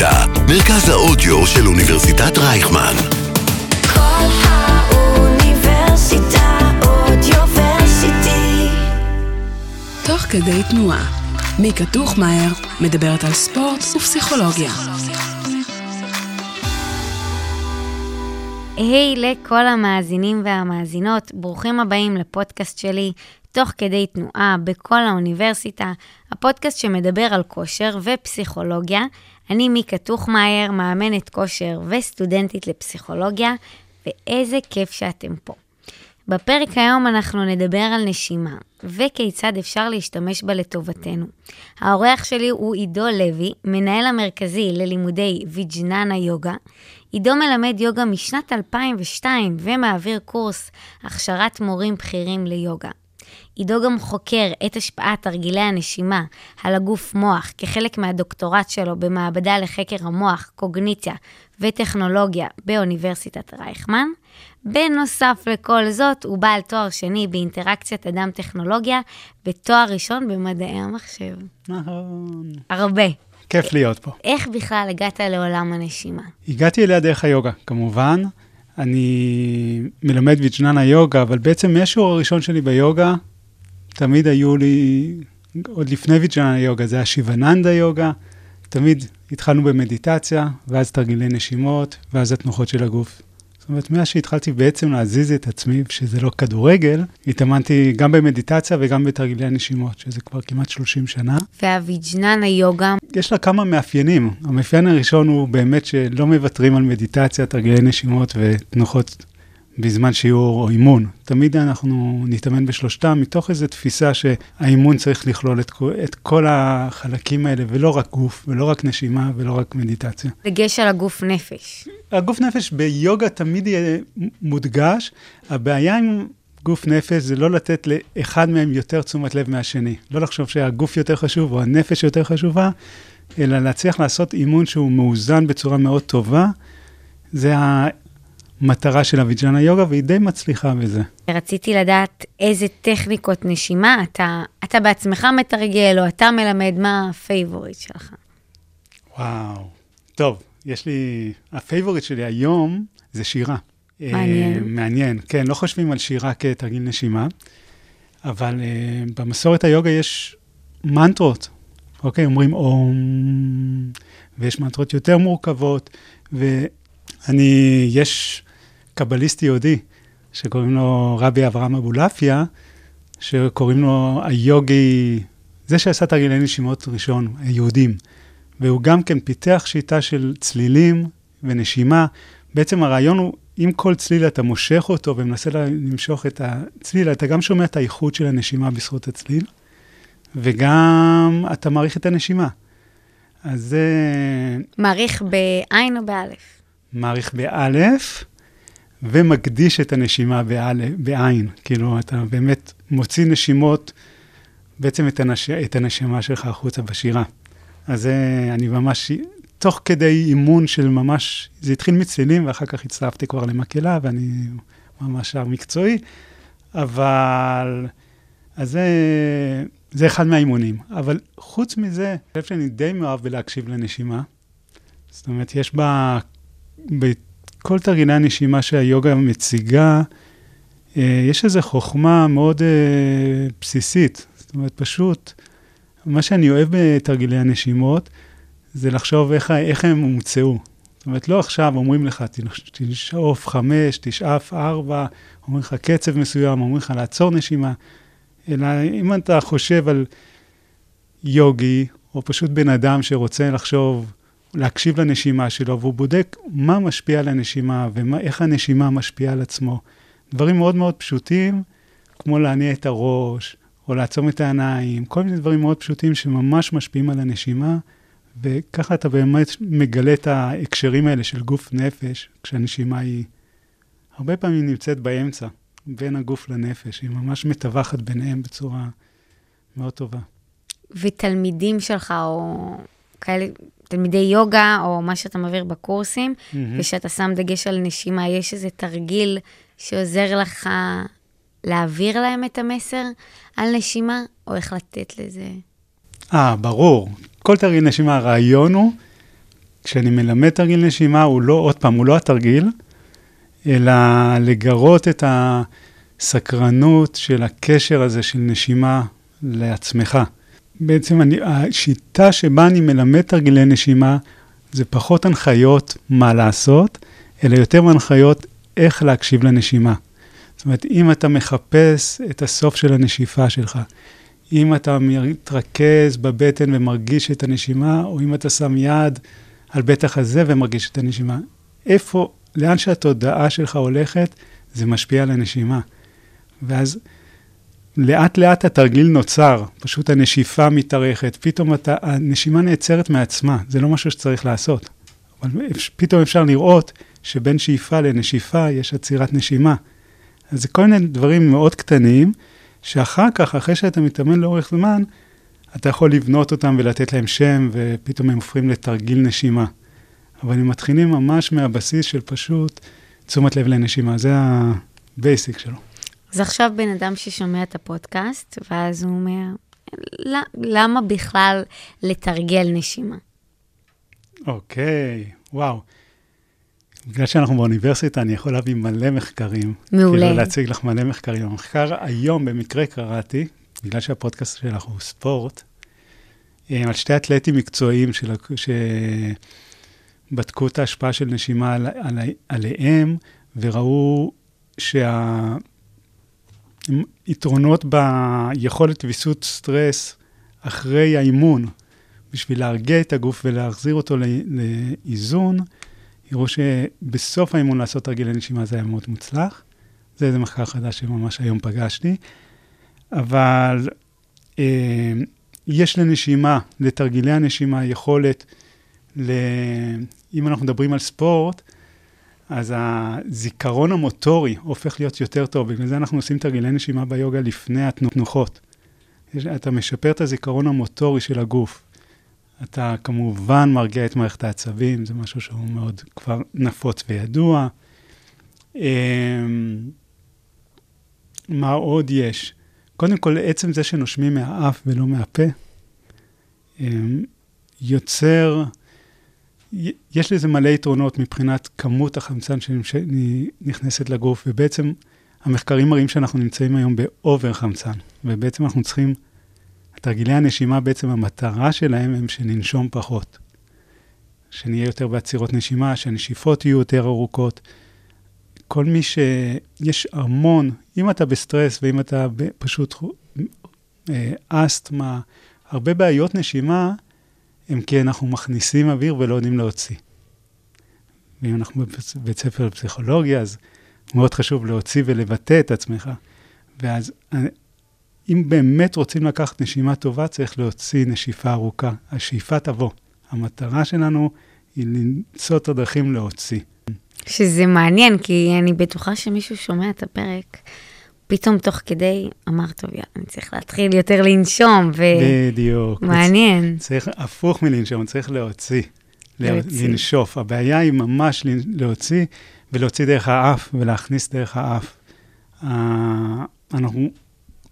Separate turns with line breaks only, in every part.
אוניברסיטה, מרכז האודיו של אוניברסיטת רייכמן.
כל האוניברסיטה אודיוורסיטי.
תוך כדי תנועה. מיקה טוכמאייר מדברת על ספורט ופסיכולוגיה.
היי hey, לכל המאזינים והמאזינות, ברוכים הבאים לפודקאסט שלי, תוך כדי תנועה בכל האוניברסיטה, הפודקאסט שמדבר על כושר ופסיכולוגיה. אני מיקה טוכמאייר, מאמנת כושר וסטודנטית לפסיכולוגיה, ואיזה כיף שאתם פה. בפרק היום אנחנו נדבר על נשימה, וכיצד אפשר להשתמש בה לטובתנו. האורח שלי הוא עידו לוי, מנהל המרכזי ללימודי ויג'ננה יוגה. עידו מלמד יוגה משנת 2002 ומעביר קורס הכשרת מורים בכירים ליוגה. עידו גם חוקר את השפעת תרגילי הנשימה על הגוף מוח כחלק מהדוקטורט שלו במעבדה לחקר המוח, קוגניציה וטכנולוגיה באוניברסיטת רייכמן. בנוסף לכל זאת, הוא בעל תואר שני באינטראקציית אדם-טכנולוגיה ותואר ראשון במדעי המחשב.
נכון.
הרבה.
כיף להיות פה.
איך בכלל הגעת לעולם הנשימה?
הגעתי אליה דרך היוגה, כמובן. אני מלמד ויג'ננה יוגה, אבל בעצם מהשיעור הראשון שלי ביוגה, תמיד היו לי, עוד לפני ויג'ננה יוגה, זה היה שיבננדה יוגה, תמיד התחלנו במדיטציה, ואז תרגילי נשימות, ואז התנוחות של הגוף. זאת אומרת, מאז שהתחלתי בעצם להזיז את עצמי, שזה לא כדורגל, התאמנתי גם במדיטציה וגם בתרגילי הנשימות, שזה כבר כמעט 30 שנה.
והוויג'ננה יוגה,
יש לה כמה מאפיינים. המאפיין הראשון הוא באמת שלא מוותרים על מדיטציה, תרגילי נשימות ותנוחות בזמן שיעור או אימון. תמיד אנחנו נתאמן בשלושתם, מתוך איזו תפיסה שהאימון צריך לכלול את, את כל החלקים האלה, ולא רק גוף, ולא רק נשימה, ולא רק מדיטציה.
דגש על הגוף נפש.
הגוף נפש ביוגה תמיד יהיה מודגש. הבעיה עם גוף נפש זה לא לתת לאחד מהם יותר תשומת לב מהשני. לא לחשוב שהגוף יותר חשוב או הנפש יותר חשובה, אלא להצליח לעשות אימון שהוא מאוזן בצורה מאוד טובה. זה המטרה של הוויג'ניאנה יוגה, והיא די מצליחה בזה.
רציתי לדעת איזה טכניקות נשימה אתה, אתה בעצמך מתרגל, או אתה מלמד, מה ה favorite שלך?
וואו. טוב, יש לי... ה favorite שלי היום זה שירה.
מעניין.
Uh, מעניין, כן, לא חושבים על שירה כתרגיל נשימה, אבל uh, במסורת היוגה יש מנטרות, אוקיי? אומרים אום, ויש מנטרות יותר מורכבות, ואני, יש קבליסט יהודי שקוראים לו רבי אברהם אבולעפיה, שקוראים לו היוגי, זה שעשה תרגילי נשימות ראשון, היהודים. והוא גם כן פיתח שיטה של צלילים ונשימה. בעצם הרעיון הוא, אם כל צליל אתה מושך אותו ומנסה למשוך את הצליל, אתה גם שומע את האיכות של הנשימה בזכות הצליל, וגם אתה מעריך את הנשימה. אז זה...
מעריך בעין או באלף?
מעריך באלף, ומקדיש את הנשימה באלף, בעין. כאילו, אתה באמת מוציא נשימות, בעצם את, הנש... את הנשימה שלך החוצה בשירה. אז זה, אני ממש, תוך כדי אימון של ממש, זה התחיל מצלילים, ואחר כך הצטרפתי כבר למקהלה, ואני ממש שר מקצועי, אבל, אז זה, זה אחד מהאימונים. אבל חוץ מזה, אני חושב שאני די מאוהב בלהקשיב לנשימה. זאת אומרת, יש בה, בכל תרגילי הנשימה שהיוגה מציגה, אה, יש איזו חוכמה מאוד אה, בסיסית. זאת אומרת, פשוט, מה שאני אוהב בתרגילי הנשימות, זה לחשוב איך, איך הם הומצאו. זאת אומרת, לא עכשיו אומרים לך, תשאוף חמש, תשאף ארבע, אומרים לך קצב מסוים, אומרים לך לעצור נשימה, אלא אם אתה חושב על יוגי, או פשוט בן אדם שרוצה לחשוב, להקשיב לנשימה שלו, והוא בודק מה משפיע על הנשימה, ואיך הנשימה משפיעה על עצמו. דברים מאוד מאוד פשוטים, כמו להניע את הראש, או לעצום את העיניים, כל מיני דברים מאוד פשוטים שממש משפיעים על הנשימה, וככה אתה באמת מגלה את ההקשרים האלה של גוף נפש, כשהנשימה היא הרבה פעמים נמצאת באמצע, בין הגוף לנפש, היא ממש מטווחת ביניהם בצורה מאוד טובה.
ותלמידים שלך, או כאלה, תלמידי יוגה, או מה שאתה מעביר בקורסים, mm-hmm. ושאתה שם דגש על נשימה, יש איזה תרגיל שעוזר לך להעביר להם את המסר על נשימה, או איך לתת לזה?
אה, ברור. כל תרגיל נשימה, הרעיון הוא כשאני מלמד תרגיל נשימה, הוא לא, עוד פעם, הוא לא התרגיל, אלא לגרות את הסקרנות של הקשר הזה של נשימה לעצמך. בעצם אני, השיטה שבה אני מלמד תרגילי נשימה, זה פחות הנחיות מה לעשות, אלא יותר הנחיות איך להקשיב לנשימה. זאת אומרת, אם אתה מחפש את הסוף של הנשיפה שלך, אם אתה מתרכז בבטן ומרגיש את הנשימה, או אם אתה שם יד על בית החזה ומרגיש את הנשימה, איפה, לאן שהתודעה שלך הולכת, זה משפיע על הנשימה. ואז לאט לאט התרגיל נוצר, פשוט הנשיפה מתארכת, פתאום אתה, הנשימה נעצרת מעצמה, זה לא משהו שצריך לעשות. אבל פתאום אפשר לראות שבין שאיפה לנשיפה יש עצירת נשימה. אז זה כל מיני דברים מאוד קטנים, שאחר כך, אחרי שאתה מתאמן לאורך זמן, אתה יכול לבנות אותם ולתת להם שם, ופתאום הם הופכים לתרגיל נשימה. אבל הם מתחילים ממש מהבסיס של פשוט תשומת לב לנשימה, זה ה basic שלו.
אז עכשיו בן אדם ששומע את הפודקאסט, ואז הוא אומר, למה בכלל לתרגל נשימה?
אוקיי, וואו. בגלל שאנחנו באוניברסיטה, אני יכול להביא מלא מחקרים.
מעולה.
כאילו להציג לך מלא מחקרים. המחקר היום במקרה קראתי, בגלל שהפודקאסט שלך הוא ספורט, אה, על שתי אתלטים מקצועיים של, שבדקו את ההשפעה של נשימה על, על, עליהם, וראו שהיתרונות ביכולת ויסות סטרס אחרי האימון, בשביל להרגיע את הגוף ולהחזיר אותו לאיזון, יראו שבסוף האימון לעשות תרגילי נשימה זה היה מאוד מוצלח. זה איזה מחקר חדש שממש היום פגשתי. אבל אה, יש לנשימה, לתרגילי הנשימה, יכולת, ל... אם אנחנו מדברים על ספורט, אז הזיכרון המוטורי הופך להיות יותר טוב. בגלל זה אנחנו עושים תרגילי נשימה ביוגה לפני התנוחות. אתה משפר את הזיכרון המוטורי של הגוף. אתה כמובן מרגיע את מערכת העצבים, זה משהו שהוא מאוד כבר נפוץ וידוע. אמ, מה עוד יש? קודם כל, עצם זה שנושמים מהאף ולא מהפה, אמ, יוצר, יש לזה מלא יתרונות מבחינת כמות החמצן שנכנסת לגוף, ובעצם המחקרים מראים שאנחנו נמצאים היום ב over חמצן, ובעצם אנחנו צריכים תרגילי הנשימה, בעצם המטרה שלהם הם שננשום פחות. שנהיה יותר בעצירות נשימה, שהנשיפות יהיו יותר ארוכות. כל מי ש... יש המון, אם אתה בסטרס ואם אתה פשוט אה, אסתמה, הרבה בעיות נשימה, הם כי אנחנו מכניסים אוויר ולא יודעים להוציא. ואם אנחנו בבית ספר לפסיכולוגיה, אז מאוד חשוב להוציא ולבטא את עצמך. ואז אם באמת רוצים לקחת נשימה טובה, צריך להוציא נשיפה ארוכה. השאיפה תבוא. המטרה שלנו היא למצוא את הדרכים להוציא.
שזה מעניין, כי אני בטוחה שמישהו שומע את הפרק, פתאום תוך כדי אמר, טוב, יאללה, אני צריך להתחיל יותר לנשום, ו...
בדיוק.
מעניין.
צריך הפוך מלנשום, צריך להוציא.
להוציא.
לנשוף. הבעיה היא ממש להוציא, ולהוציא דרך האף, ולהכניס דרך האף. אנחנו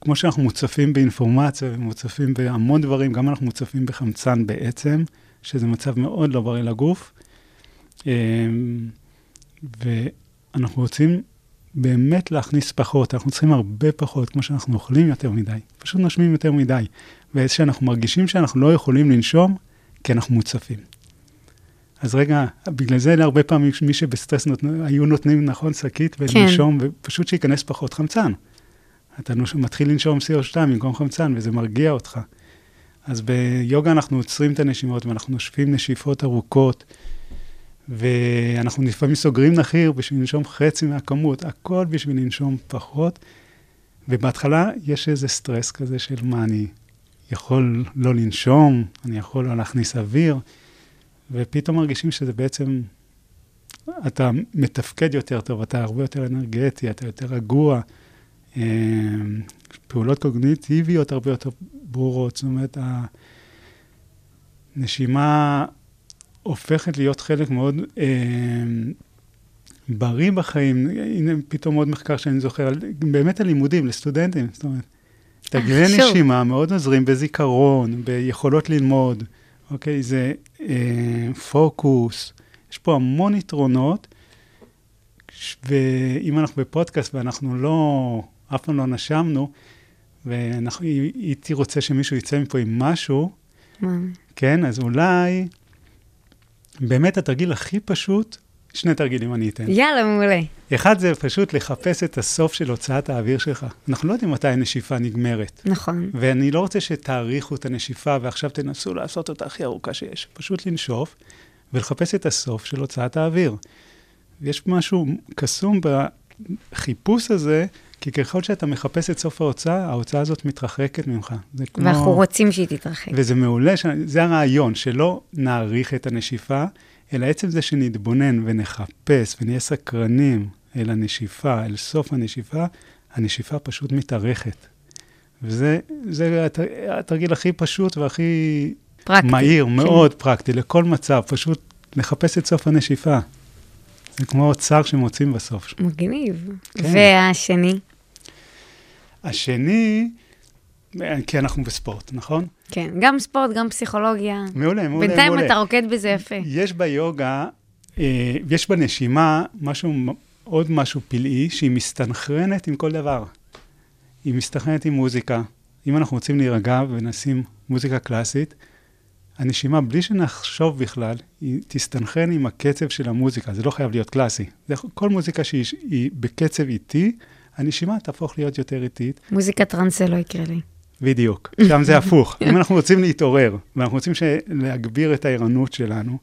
כמו שאנחנו מוצפים באינפורמציה ומוצפים בהמון דברים, גם אנחנו מוצפים בחמצן בעצם, שזה מצב מאוד לא בריא לגוף. אמ, ואנחנו רוצים באמת להכניס פחות, אנחנו צריכים הרבה פחות, כמו שאנחנו אוכלים יותר מדי, פשוט נושמים יותר מדי. ושאנחנו מרגישים שאנחנו לא יכולים לנשום, כי אנחנו מוצפים. אז רגע, בגלל זה הרבה פעמים מי שבסטרס נות... היו נותנים, נכון, שקית ולנשום, כן. ופשוט שייכנס פחות חמצן. אתה מתחיל לנשום CO2 במקום חמצן, וזה מרגיע אותך. אז ביוגה אנחנו עוצרים את הנשימות ואנחנו נושפים נשיפות ארוכות, ואנחנו לפעמים סוגרים נחיר בשביל לנשום חצי מהכמות, הכל בשביל לנשום פחות. ובהתחלה יש איזה סטרס כזה של מה, אני יכול לא לנשום, אני יכול לא להכניס אוויר, ופתאום מרגישים שזה בעצם, אתה מתפקד יותר טוב, אתה הרבה יותר אנרגטי, אתה יותר רגוע. אמ, פעולות קוגניטיביות הרבה יותר ברורות, זאת אומרת, הנשימה הופכת להיות חלק מאוד אה, בריא בחיים. הנה פתאום עוד מחקר שאני זוכר, על, באמת על לימודים, לסטודנטים, זאת אומרת, תגלי נשימה מאוד עוזרים בזיכרון, ביכולות ללמוד, אוקיי? זה אה, פוקוס, יש פה המון יתרונות, ואם אנחנו בפודקאסט ואנחנו לא, אף פעם לא נשמנו, והייתי רוצה שמישהו יצא מפה עם משהו? כן, אז אולי באמת התרגיל הכי פשוט, שני תרגילים אני אתן.
יאללה, מעולה.
אחד זה פשוט לחפש את הסוף של הוצאת האוויר שלך. אנחנו לא יודעים מתי הנשיפה נגמרת.
נכון.
ואני לא רוצה שתאריכו את הנשיפה ועכשיו תנסו לעשות אותה הכי ארוכה שיש. פשוט לנשוף ולחפש את הסוף של הוצאת האוויר. יש משהו קסום בחיפוש הזה, כי ככל שאתה מחפש את סוף ההוצאה, ההוצאה הזאת מתרחקת ממך. כמו...
ואנחנו רוצים שהיא תתרחק.
וזה מעולה, ש... זה הרעיון, שלא נעריך את הנשיפה, אלא עצם זה שנתבונן ונחפש ונהיה סקרנים אל הנשיפה, אל סוף הנשיפה, הנשיפה פשוט מתארכת. וזה זה הת... התרגיל הכי פשוט והכי
פרקטי.
מהיר,
כן.
מאוד פרקטי, לכל מצב, פשוט לחפש את סוף הנשיפה. זה כמו אוצר שמוצאים בסוף.
מגניב.
כן.
והשני?
השני, כי אנחנו בספורט, נכון?
כן, גם ספורט, גם פסיכולוגיה.
מעולה, מעולה,
בינתיים
מעולה.
אתה רוקד בזה יפה.
יש ביוגה, אה, יש בנשימה משהו, עוד משהו פלאי, שהיא מסתנכרנת עם כל דבר. היא מסתנכרנת עם מוזיקה. אם אנחנו רוצים להירגע ונשים מוזיקה קלאסית, הנשימה, בלי שנחשוב בכלל, היא תסתנכרן עם הקצב של המוזיקה. זה לא חייב להיות קלאסי. זה, כל מוזיקה שהיא היא בקצב איטי, הנשימה תהפוך להיות יותר איטית.
מוזיקה טרנסה לא יקרה לי.
בדיוק, שם זה הפוך. אם אנחנו רוצים להתעורר, ואנחנו רוצים להגביר את הערנות שלנו,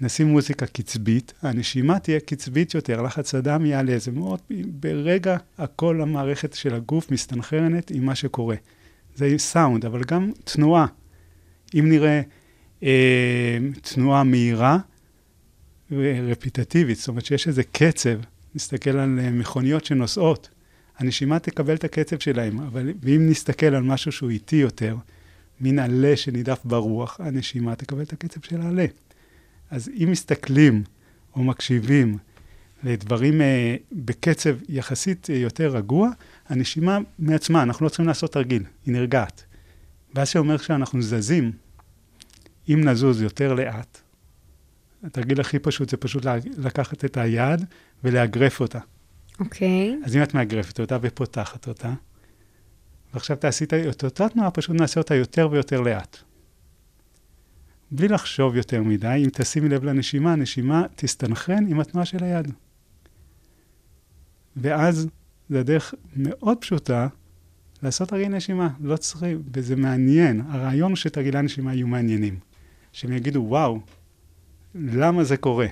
נשים מוזיקה קצבית, הנשימה תהיה קצבית יותר, לחץ הדם יעלה, זה מאוד, ברגע הכל המערכת של הגוף מסתנכרנת עם מה שקורה. זה סאונד, אבל גם תנועה. אם נראה אה, תנועה מהירה ורפיטטיבית, זאת אומרת שיש איזה קצב, נסתכל על אה, מכוניות שנוסעות, הנשימה תקבל את הקצב שלהם, אבל ואם נסתכל על משהו שהוא איטי יותר, מין עלה שנידף ברוח, הנשימה תקבל את הקצב של העלה. אז אם מסתכלים או מקשיבים לדברים אה, בקצב יחסית אה, יותר רגוע, הנשימה מעצמה, אנחנו לא צריכים לעשות תרגיל, היא נרגעת. ואז שאומר שאנחנו זזים, אם נזוז יותר לאט, התרגיל הכי פשוט זה פשוט לקחת את היד ולאגרף אותה.
אוקיי.
אז אם את מאגרפת אותה ופותחת אותה, ועכשיו תעשי את אותה תנועה, פשוט נעשה אותה יותר ויותר לאט. בלי לחשוב יותר מדי, אם תשימי לב לנשימה, הנשימה תסתנכרן עם התנועה של היד. ואז זו דרך מאוד פשוטה לעשות תרגיל נשימה, לא צריך, וזה מעניין. הרעיון הוא שתרגילי הנשימה יהיו מעניינים. שהם יגידו, וואו, למה זה קורה?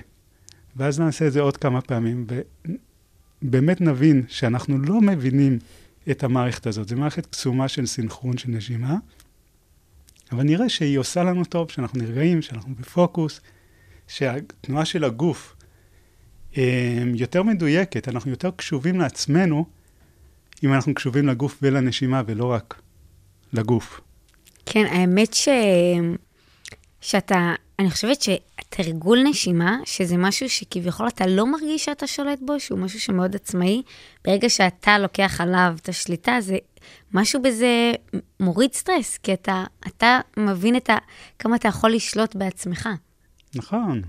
ואז נעשה את זה עוד כמה פעמים, ובאמת נבין שאנחנו לא מבינים את המערכת הזאת. זו מערכת קסומה של סינכרון של נשימה, אבל נראה שהיא עושה לנו טוב, שאנחנו נרגעים, שאנחנו בפוקוס, שהתנועה של הגוף אה, יותר מדויקת, אנחנו יותר קשובים לעצמנו, אם אנחנו קשובים לגוף ולנשימה ולא רק לגוף.
כן, האמת ש... שאתה, אני חושבת שתרגול נשימה, שזה משהו שכביכול אתה לא מרגיש שאתה שולט בו, שהוא משהו שמאוד עצמאי, ברגע שאתה לוקח עליו את השליטה, זה משהו בזה מוריד סטרס, כי אתה, אתה מבין את ה, כמה אתה יכול לשלוט בעצמך.
נכון,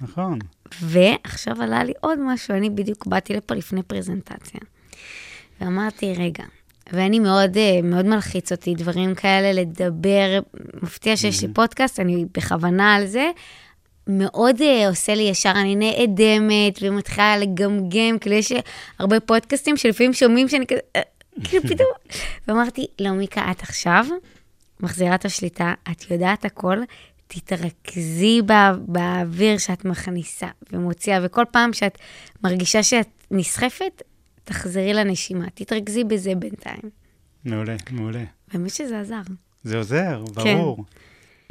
נכון.
ועכשיו עלה לי עוד משהו, אני בדיוק באתי לפה לפני פרזנטציה, ואמרתי, רגע, ואני מאוד, אה, מאוד מלחיץ אותי דברים כאלה, לדבר, מפתיע שיש לי פודקאסט, אני בכוונה על זה. מאוד uh, עושה לי ישר, אני נעדמת ומתחילה לגמגם, כאילו יש הרבה פודקאסטים שלפעמים שומעים שאני כזה, אה, כאילו פתאום, ואמרתי, לא, מיקה, את עכשיו מחזירה את השליטה, את יודעת הכל, תתרכזי בא, באוויר שאת מכניסה ומוציאה, וכל פעם שאת מרגישה שאת נסחפת, תחזרי לנשימה, תתרכזי בזה בינתיים.
מעולה, מעולה.
באמת שזה עזר.
זה עוזר,
כן.
ברור.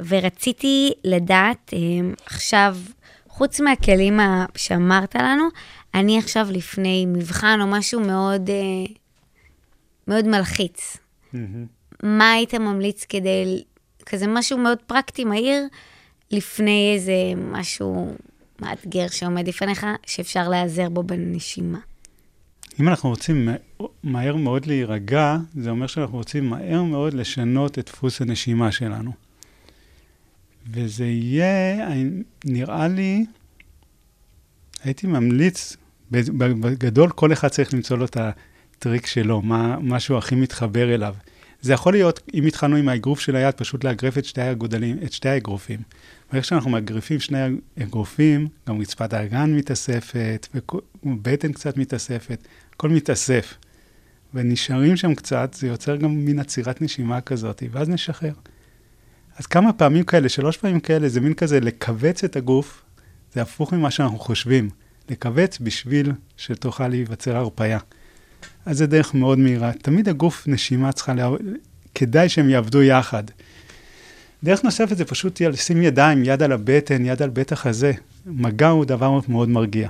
ורציתי לדעת, אה, עכשיו, חוץ מהכלים שאמרת לנו, אני עכשיו לפני מבחן או משהו מאוד, אה, מאוד מלחיץ.
מהמם.
מה היית ממליץ כדי, כזה משהו מאוד פרקטי, מהיר, לפני איזה משהו מאתגר שעומד לפניך, שאפשר להיעזר בו בנשימה?
אם אנחנו רוצים מה- מהר מאוד להירגע, זה אומר שאנחנו רוצים מהר מאוד לשנות את דפוס הנשימה שלנו. וזה יהיה, נראה לי, הייתי ממליץ, בגדול כל אחד צריך למצוא לו את הטריק שלו, מה, מה שהוא הכי מתחבר אליו. זה יכול להיות, אם התחלנו עם האגרוף של היד, פשוט לאגרף את שתי הגודלים, את שתי האגרופים. ואיך שאנחנו מאגרפים שני אגרופים, גם רצפת האגן מתאספת, ובטן קצת מתאספת, הכל מתאסף. ונשארים שם קצת, זה יוצר גם מין עצירת נשימה כזאת, ואז נשחרר. אז כמה פעמים כאלה, שלוש פעמים כאלה, זה מין כזה לכווץ את הגוף, זה הפוך ממה שאנחנו חושבים. לכווץ בשביל שתוכל להיווצר הרפאיה. אז זה דרך מאוד מהירה. תמיד הגוף נשימה צריכה, לה... כדאי שהם יעבדו יחד. דרך נוספת זה פשוט לשים ידיים, יד על הבטן, יד על בית החזה. מגע הוא דבר מאוד מרגיע.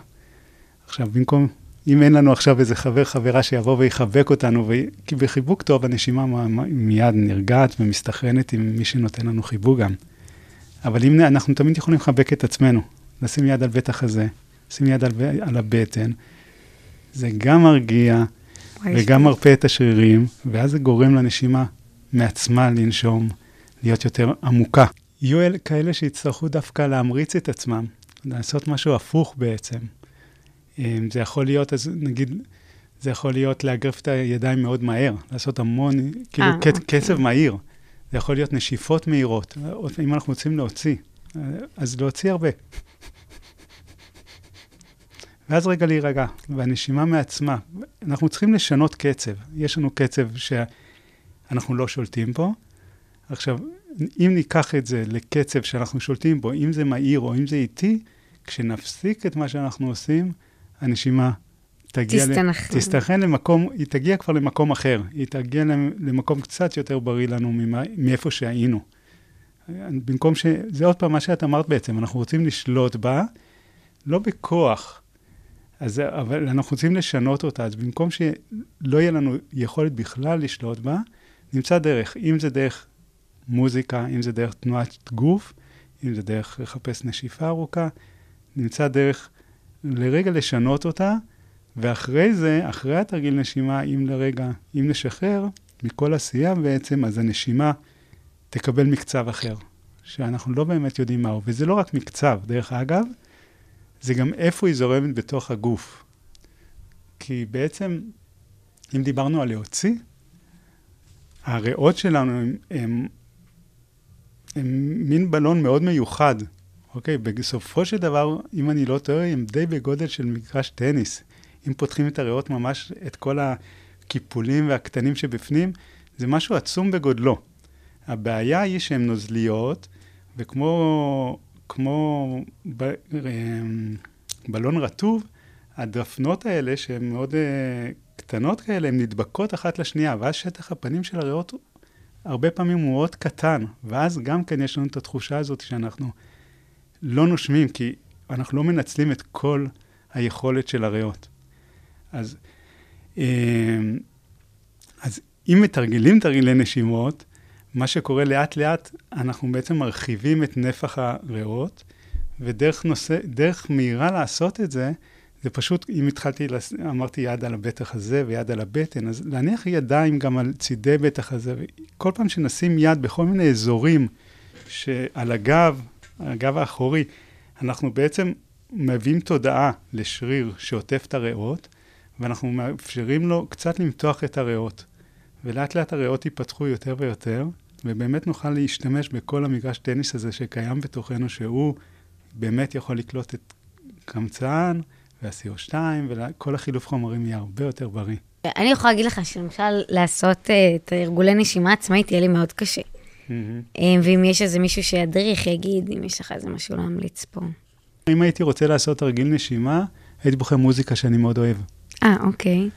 עכשיו, במקום, אם אין לנו עכשיו איזה חבר, חברה שיבוא ויחבק אותנו, ו... כי בחיבוק טוב הנשימה מיד נרגעת ומסתכרנת עם מי שנותן לנו חיבוק גם. אבל אם אנחנו תמיד יכולים לחבק את עצמנו, לשים יד על בית החזה, לשים יד על, על הבטן, זה גם מרגיע וגם מרפא את השרירים, ואז זה גורם לנשימה מעצמה לנשום, להיות יותר עמוקה. יהיו אלה כאלה שיצטרכו דווקא להמריץ את עצמם, לעשות משהו הפוך בעצם. אם זה יכול להיות, אז נגיד, זה יכול להיות לאגרף את הידיים מאוד מהר, לעשות המון, כאילו
אה,
קצ-
אוקיי.
קצב מהיר. זה יכול להיות נשיפות מהירות. אם אנחנו רוצים להוציא, אז להוציא הרבה. ואז רגע להירגע, והנשימה מעצמה. אנחנו צריכים לשנות קצב. יש לנו קצב שאנחנו לא שולטים בו. עכשיו, אם ניקח את זה לקצב שאנחנו שולטים בו, אם זה מהיר או אם זה איטי, כשנפסיק את מה שאנחנו עושים, הנשימה תגיע... ל-
תסתנכרן.
תסתנכרן למקום, היא תגיע כבר למקום אחר. היא תגיע למ- למקום קצת יותר בריא לנו ממה, מאיפה שהיינו. במקום ש... זה עוד פעם מה שאת אמרת בעצם, אנחנו רוצים לשלוט בה, לא בכוח, אז, אבל אנחנו רוצים לשנות אותה, אז במקום שלא יהיה לנו יכולת בכלל לשלוט בה, נמצא דרך, אם זה דרך מוזיקה, אם זה דרך תנועת גוף, אם זה דרך לחפש נשיפה ארוכה, נמצא דרך לרגע לשנות אותה, ואחרי זה, אחרי התרגיל נשימה, אם לרגע, אם נשחרר מכל עשייה בעצם, אז הנשימה תקבל מקצב אחר, שאנחנו לא באמת יודעים מהו. וזה לא רק מקצב, דרך אגב, זה גם איפה היא זורמת בתוך הגוף. כי בעצם, אם דיברנו על להוציא, הריאות שלנו הם מין בלון מאוד מיוחד, אוקיי? בסופו של דבר, אם אני לא טועה, הם די בגודל של מגרש טניס. אם פותחים את הריאות ממש, את כל הקיפולים והקטנים שבפנים, זה משהו עצום בגודלו. הבעיה היא שהן נוזליות, וכמו כמו ב, אמ, בלון רטוב, הדפנות האלה, שהן מאוד uh, קטנות כאלה, הן נדבקות אחת לשנייה, ואז שטח הפנים של הריאות הרבה פעמים הוא מאוד קטן, ואז גם כן יש לנו את התחושה הזאת שאנחנו לא נושמים, כי אנחנו לא מנצלים את כל היכולת של הריאות. אז, אמ, אז אם מתרגלים תרגילי נשימות, מה שקורה לאט לאט, אנחנו בעצם מרחיבים את נפח הריאות, ודרך נושא, דרך מהירה לעשות את זה, זה פשוט, אם התחלתי. אמרתי יד על הבטח הזה ויד על הבטן, אז להניח ידיים גם על צידי בטח הזה, וכל פעם שנשים יד בכל מיני אזורים שעל הגב, הגב האחורי, אנחנו בעצם מביאים תודעה לשריר שעוטף את הריאות, ואנחנו מאפשרים לו קצת למתוח את הריאות. ולאט לאט הריאות ייפתחו יותר ויותר, ובאמת נוכל להשתמש בכל המגרש טניס הזה שקיים בתוכנו, שהוא באמת יכול לקלוט את קמצן וה-CO2, וכל החילוף חומרים יהיה הרבה יותר בריא.
אני יכולה להגיד לך שלמשל לעשות אה, את הרגולי נשימה עצמאית יהיה לי מאוד קשה. אה, ואם יש איזה מישהו שידריך, יגיד, אם יש לך איזה משהו להמליץ פה.
אם הייתי רוצה לעשות תרגיל נשימה, הייתי בוחר מוזיקה שאני מאוד אוהב.
אה, אוקיי.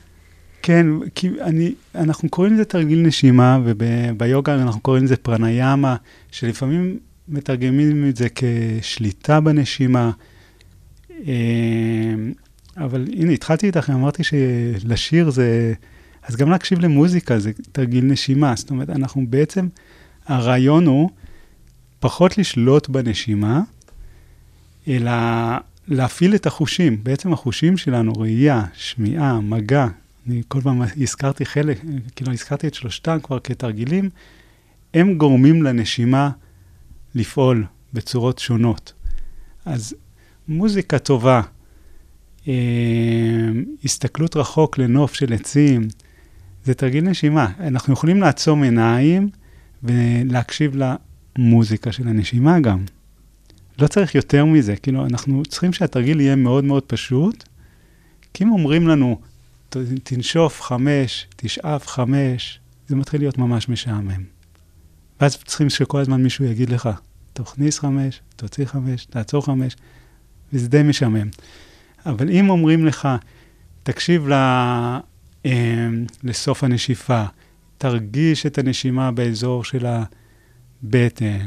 כן, כי אני, אנחנו קוראים לזה תרגיל נשימה, וביוגה אנחנו קוראים לזה פרניאמה, שלפעמים מתרגמים את זה כשליטה בנשימה. אה, אבל הנה, התחלתי איתך, אמרתי שלשיר זה... אז גם להקשיב למוזיקה זה תרגיל נשימה. זאת אומרת, אנחנו בעצם, הרעיון הוא פחות לשלוט בנשימה, אלא להפעיל את החושים. בעצם החושים שלנו, ראייה, שמיעה, מגע, אני כל פעם הזכרתי חלק, כאילו הזכרתי את שלושתם כבר כתרגילים, הם גורמים לנשימה לפעול בצורות שונות. אז מוזיקה טובה, אה, הסתכלות רחוק לנוף של עצים, זה תרגיל נשימה. אנחנו יכולים לעצום עיניים ולהקשיב למוזיקה של הנשימה גם. לא צריך יותר מזה, כאילו, אנחנו צריכים שהתרגיל יהיה מאוד מאוד פשוט, כי אם אומרים לנו, "ת- תנשוף חמש, תשאף חמש, זה מתחיל להיות ממש משעמם. ואז צריכים שכל הזמן מישהו יגיד לך, תכניס חמש, תוציא חמש, תעצור חמש, וזה די משעמם. אבל אם אומרים לך, תקשיב ל, אה, לסוף הנשיפה, תרגיש את הנשימה באזור של הבטן,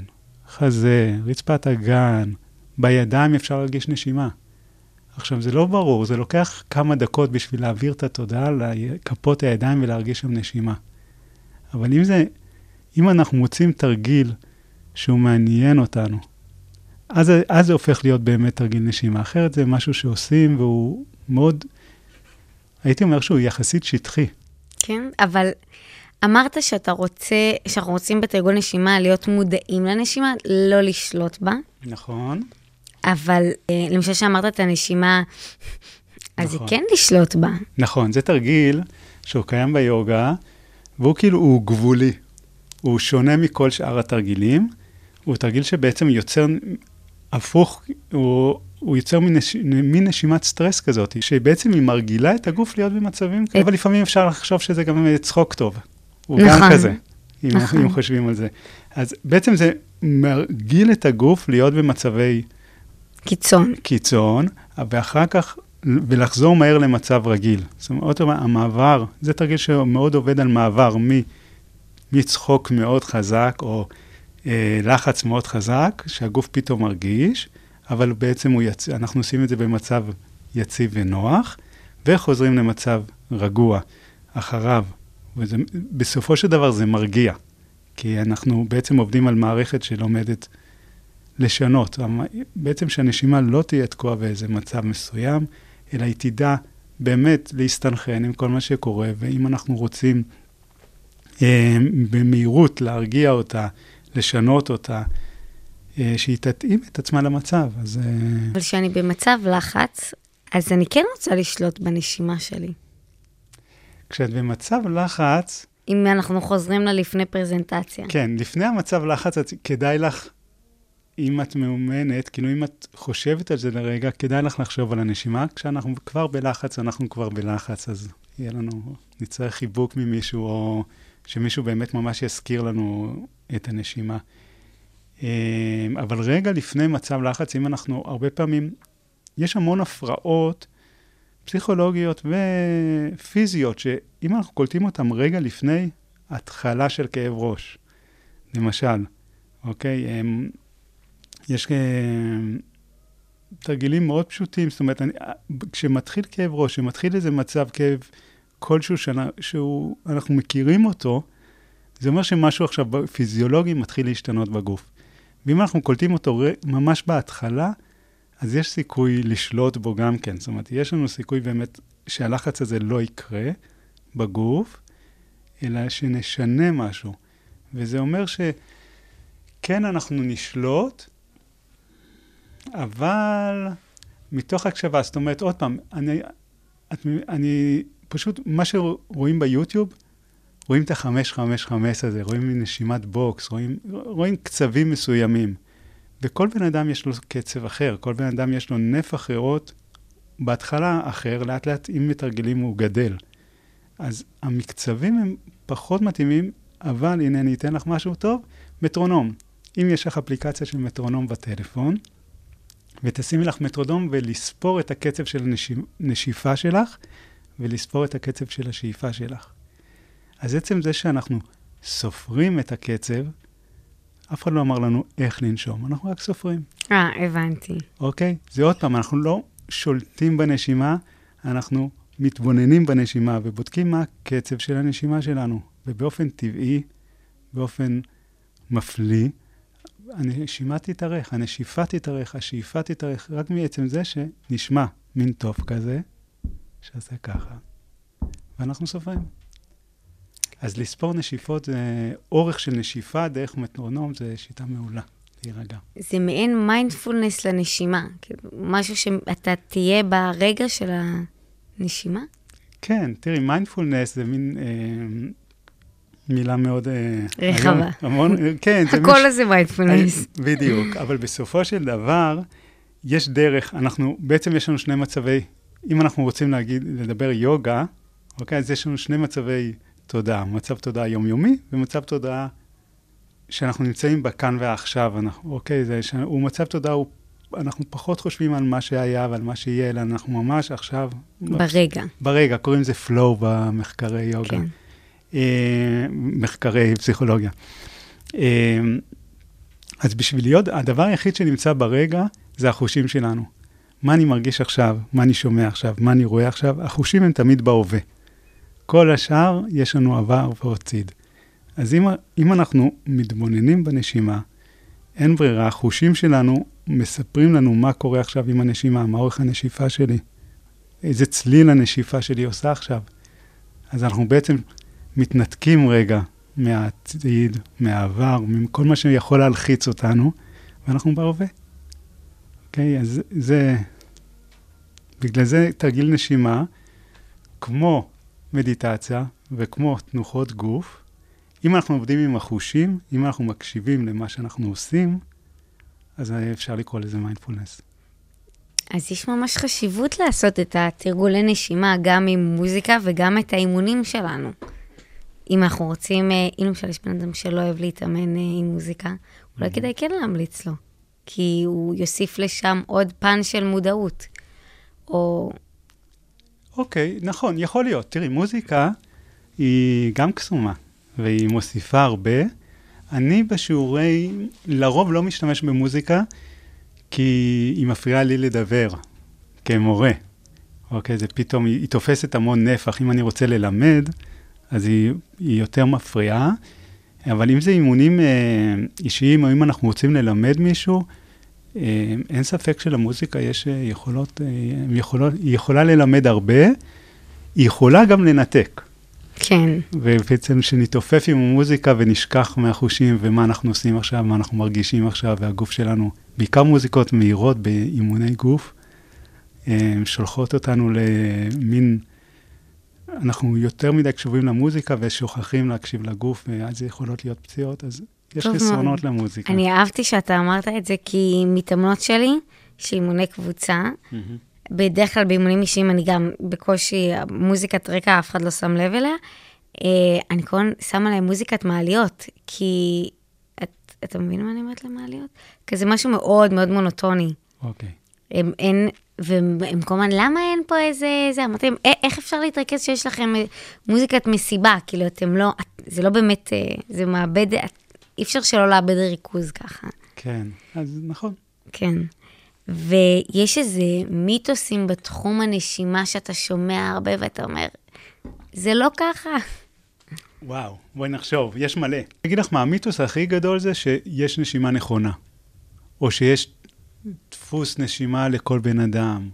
חזה, רצפת הגן, בידיים אפשר להרגיש נשימה. עכשיו, זה לא ברור, זה לוקח כמה דקות בשביל להעביר את התודעה לכפות הידיים ולהרגיש שם נשימה. אבל אם זה, אם אנחנו מוצאים תרגיל שהוא מעניין אותנו, אז, אז זה הופך להיות באמת תרגיל נשימה. אחרת זה משהו שעושים והוא מאוד, הייתי אומר שהוא יחסית שטחי.
כן, אבל אמרת שאתה רוצה, שאנחנו רוצים בתרגול נשימה להיות מודעים לנשימה, לא לשלוט בה,
נכון.
אבל אה, למשל שאמרת את הנשימה, אז
נכון.
היא כן לשלוט בה.
נכון, זה תרגיל שהוא קיים ביוגה, והוא כאילו, הוא גבולי. הוא שונה מכל שאר התרגילים. הוא תרגיל שבעצם יוצר הפוך, הוא, הוא יוצר מין, נש, מין נשימת סטרס כזאת, שבעצם היא מרגילה את הגוף להיות במצבים כאלה, אבל לפעמים אפשר לחשוב שזה גם צחוק טוב. הוא גם
נכון.
כזה, אם,
נכון.
אם חושבים על זה. אז בעצם זה מרגיל את הגוף להיות במצבי
קיצון.
קיצון, ואחר כך, ולחזור מהר למצב רגיל. זאת אומרת, עוד פעם, המעבר, זה תרגיל שמאוד עובד על מעבר מ, מצחוק מאוד חזק, או אה, לחץ מאוד חזק, שהגוף פתאום מרגיש, אבל בעצם יצ... אנחנו עושים את זה במצב יציב ונוח, וחוזרים למצב רגוע אחריו. וזה, בסופו של דבר זה מרגיע, כי אנחנו בעצם עובדים על מערכת שלומדת לשנות. בעצם שהנשימה לא תהיה תקועה באיזה מצב מסוים, אלא היא תדע באמת להסתנכרן עם כל מה שקורה, ואם אנחנו רוצים אה, במהירות להרגיע אותה, לשנות אותה, אה, שהיא תתאים את עצמה למצב. אז אה,
אבל כשאני במצב לחץ, אז אני כן רוצה לשלוט בנשימה שלי.
כשאת במצב לחץ,
אם אנחנו חוזרים ללפני פרזנטציה.
כן, לפני המצב לחץ, את, כדאי לך, אם את מאומנת, כאילו אם את חושבת על זה לרגע, כדאי לך לחשוב על הנשימה. כשאנחנו כבר בלחץ, אנחנו כבר בלחץ, אז יהיה לנו, נצטרך חיבוק ממישהו, או שמישהו באמת ממש יזכיר לנו את הנשימה. אה, אבל רגע לפני מצב לחץ, אם אנחנו, הרבה פעמים, יש המון הפרעות פסיכולוגיות ופיזיות, שאם אנחנו קולטים אותן רגע לפני התחלה של כאב ראש, למשל, אוקיי? הם, יש אה, תרגילים מאוד פשוטים, זאת אומרת, אני, כשמתחיל כאב ראש, כשמתחיל איזה מצב כאב כלשהו שנה, שהוא, אנחנו מכירים אותו, זה אומר שמשהו עכשיו פיזיולוגי מתחיל להשתנות בגוף. ואם אנחנו קולטים אותו ממש בהתחלה, אז יש סיכוי לשלוט בו גם כן. זאת אומרת, יש לנו סיכוי באמת שהלחץ הזה לא יקרה בגוף, אלא שנשנה משהו. וזה אומר שכן, אנחנו נשלוט, אבל מתוך הקשבה, זאת אומרת, עוד פעם, אני, את, אני פשוט, מה שרואים ביוטיוב, רואים את החמש, חמש, חמש הזה, רואים נשימת בוקס, רואים, רואים קצבים מסוימים. וכל בן אדם יש לו קצב אחר, כל בן אדם יש לו נפח ריאות, בהתחלה אחר, לאט לאט עם מתרגלים הוא גדל. אז המקצבים הם פחות מתאימים, אבל הנה אני אתן לך משהו טוב, מטרונום. אם יש לך אפליקציה של מטרונום בטלפון, ותשימי לך מטרונום ולספור את הקצב של הנשיפה שלך, ולספור את הקצב של השאיפה שלך. אז עצם זה שאנחנו סופרים את הקצב, אף אחד לא אמר לנו איך לנשום, אנחנו רק סופרים,
אה, הבנתי.
אוקיי? זה עוד פעם, אנחנו לא שולטים בנשימה, אנחנו מתבוננים בנשימה ובודקים מה הקצב של הנשימה שלנו. ובאופן טבעי, באופן מפליא, הנשימה תתארך, הנשיפה תתארך, השאיפה תתארך, רק מעצם זה שנשמע מין טוב כזה, שעושה ככה, ואנחנו סופרים. אז לספור נשיפות, אורך של נשיפה דרך מטרונום, זה שיטה מעולה להירגע.
זה מעין מיינדפולנס לנשימה, כאילו, משהו שאתה תהיה ברגע של הנשימה?
כן, תראי, מיינדפולנס זה מין אה, מילה מאוד... אה,
רחבה.
היום, המון, כן,
הכל הזה מיינדפולנס.
אה, בדיוק, אבל בסופו של דבר, יש דרך, אנחנו, בעצם יש לנו שני מצבי, אם אנחנו רוצים להגיד, לדבר יוגה, אוקיי, אז יש לנו שני מצבי תודעה, מצב תודעה יומיומי ומצב תודעה שאנחנו נמצאים בכאן ועכשיו, אנחנו, אוקיי, זה, ש- הוא מצב תודעה, הוא, אנחנו פחות חושבים על מה שהיה ועל מה שיהיה, אלא אנחנו ממש עכשיו,
ברגע,
ברגע, קוראים לזה flow במחקרי יוגה.
כן.
אה, מחקרי פסיכולוגיה. אה, אז בשביל להיות, הדבר היחיד שנמצא ברגע זה החושים שלנו. מה אני מרגיש עכשיו, מה אני שומע עכשיו, מה אני רואה עכשיו, החושים הם תמיד בהווה. כל השאר, יש לנו עבר ועוד ציד. אז אם, אם אנחנו מתבוננים בנשימה, אין ברירה, החושים שלנו מספרים לנו מה קורה עכשיו עם הנשימה, מה אורך הנשיפה שלי, איזה צליל הנשיפה שלי עושה עכשיו. אז אנחנו בעצם מתנתקים רגע מהעתיד, מהעבר, מכל מה שיכול להלחיץ אותנו, ואנחנו בהווה. אוקיי? אז זה... בגלל זה תרגיל נשימה, כמו מדיטציה וכמו תנוחות גוף, אם אנחנו עובדים עם החושים, אם אנחנו מקשיבים למה שאנחנו עושים, אז אפשר לקרוא לזה מיינדפולנס.
אז יש ממש חשיבות לעשות את התרגולי נשימה גם עם מוזיקה וגם את האימונים שלנו. אם אנחנו רוצים, אה, אם למשל יש בן אדם שלא אוהב להתאמן אה, עם מוזיקה, אולי כדאי כן להמליץ לו, כי הוא יוסיף לשם עוד פן של מודעות. או
אוקיי, נכון, יכול להיות. תראי, מוזיקה היא גם קסומה, והיא מוסיפה הרבה. אני בשיעורי, לרוב לא משתמש במוזיקה, כי היא מפריעה לי לדבר, כמורה. אוקיי, זה פתאום, היא, היא תופסת המון נפח. אם אני רוצה ללמד, אז היא, היא יותר מפריעה. אבל אם זה אימונים אה, אישיים, או אם אנחנו רוצים ללמד מישהו, אין ספק שלמוזיקה יש אה, יכולות, אה, יכולות, היא יכולה ללמד הרבה, היא יכולה גם לנתק.
כן,
ובעצם שנתעופף עם המוזיקה ונשכח מהחושים ומה אנחנו עושים עכשיו, מה אנחנו מרגישים עכשיו, והגוף שלנו, בעיקר מוזיקות מהירות באימוני גוף, אה, שולחות אותנו למין, אנחנו יותר מדי קשובים למוזיקה ושוכחים להקשיב לגוף, ואז יכולות להיות פציעות, אז יש חסרונות. למוזיקה.
אני אהבתי שאתה אמרת את זה, כי מתאמנות שלי, שאימוני קבוצה. בדרך כלל באימונים אישיים אני גם בקושי, מוזיקת רקע, אף אחד לא שם לב אליה. אה, אני הזמן שמה להם מוזיקת מעליות, כי... את, אתה מבין מה אני אומרת למעליות? כזה משהו מאוד מאוד מונוטוני.
אוקיי.
הם אין, והם הם כל הזמן, למה אין פה איזה, זה, אמרתי להם, "א- איך אפשר להתרכז שיש לכם אה, מוזיקת מסיבה? כאילו, אתם לא, את- זה לא באמת, אה, זה מאבד, את- אי אפשר שלא לאבד ריכוז ככה.
כן, אז נכון.
כן. ויש איזה מיתוסים בתחום הנשימה שאתה שומע הרבה ואתה אומר, זה לא ככה.
וואו, בואי נחשוב, יש מלא. אני אגיד לך מה, המיתוס הכי גדול זה שיש נשימה נכונה, או שיש דפוס נשימה לכל בן אדם.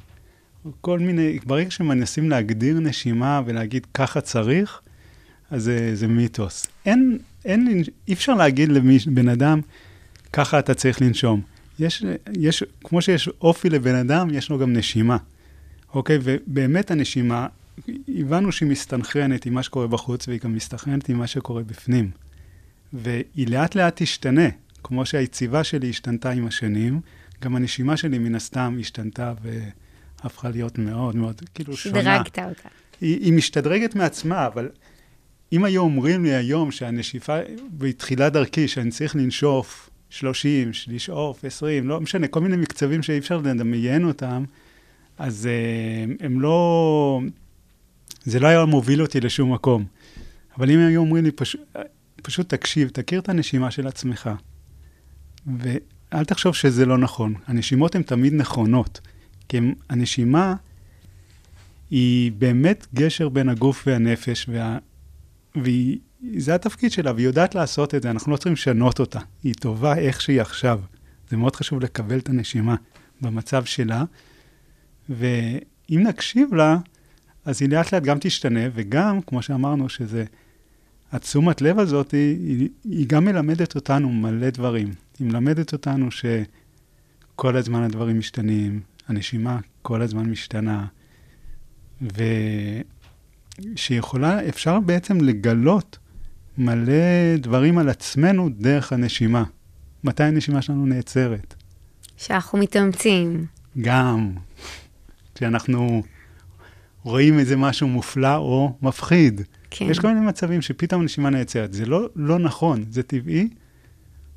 כל מיני, ברגע שמנסים להגדיר נשימה ולהגיד ככה צריך, אז זה, זה מיתוס. אין, אין, אי אפשר להגיד לבן אדם, ככה אתה צריך לנשום. יש, יש, כמו שיש אופי לבן אדם, יש לו גם נשימה. אוקיי? ובאמת הנשימה, הבנו שהיא מסתנכרנת עם מה שקורה בחוץ, והיא גם מסתנכרנת עם מה שקורה בפנים. והיא לאט לאט תשתנה, כמו שהיציבה שלי השתנתה עם השנים, גם הנשימה שלי מן הסתם השתנתה והפכה להיות מאוד מאוד, כאילו שונה.
דרגת אותה.
היא, היא משתדרגת מעצמה, אבל אם היו אומרים לי היום שהנשיפה, בתחילת דרכי, שאני צריך לנשוף 30, לשאוף 20, לא משנה, כל מיני מקצבים שאי אפשר לדמיין אותם, אז uh, הם לא... זה לא היה מוביל אותי לשום מקום. אבל אם היו אומרים לי, פש... פשוט תקשיב, תכיר את הנשימה של עצמך, ואל תחשוב שזה לא נכון. הנשימות הן תמיד נכונות, כי הנשימה היא באמת גשר בין הגוף והנפש, וה... והיא, זה התפקיד שלה, והיא יודעת לעשות את זה, אנחנו לא צריכים לשנות אותה. היא טובה איך שהיא עכשיו. זה מאוד חשוב לקבל את הנשימה במצב שלה, ואם נקשיב לה, אז היא לאט לאט גם תשתנה, וגם, כמו שאמרנו, שזה, התשומת לב הזאת, היא, היא גם מלמדת אותנו מלא דברים. היא מלמדת אותנו שכל הזמן הדברים משתנים, הנשימה כל הזמן משתנה, ושיכולה, אפשר בעצם לגלות מלא דברים על עצמנו דרך הנשימה. מתי הנשימה שלנו נעצרת?
שאנחנו מתאמצים.
גם כשאנחנו רואים איזה משהו מופלא או מפחיד.
כן.
יש כל מיני מצבים שפתאום הנשימה נעצרת. זה לא, לא נכון, זה טבעי,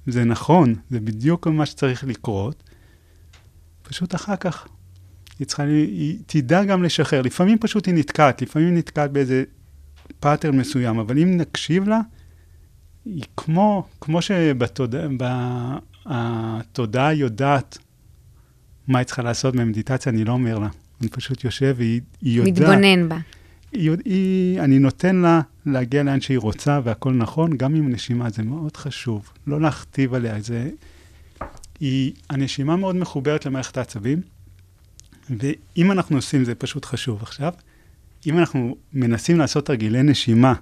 זה נכון, זה בדיוק מה שצריך לקרות. פשוט אחר כך היא צריכה, היא תדע גם לשחרר. לפעמים פשוט היא נתקעת, לפעמים היא נתקעת באיזה pattern מסוים, אבל אם נקשיב לה, היא כמו, כמו שבתודעה יודעת מה היא צריכה לעשות במדיטציה, אני לא אומר לה. אני פשוט יושב והיא היא יודעת.
מתבונן בה.
היא, היא, אני נותן לה להגיע לאן שהיא רוצה, והכל נכון, גם עם נשימה, זה מאוד חשוב. לא להכתיב עליה, זה... היא, הנשימה מאוד מחוברת למערכת העצבים, ואם אנחנו עושים, זה פשוט חשוב. עכשיו, אם אנחנו מנסים לעשות תרגילי נשימה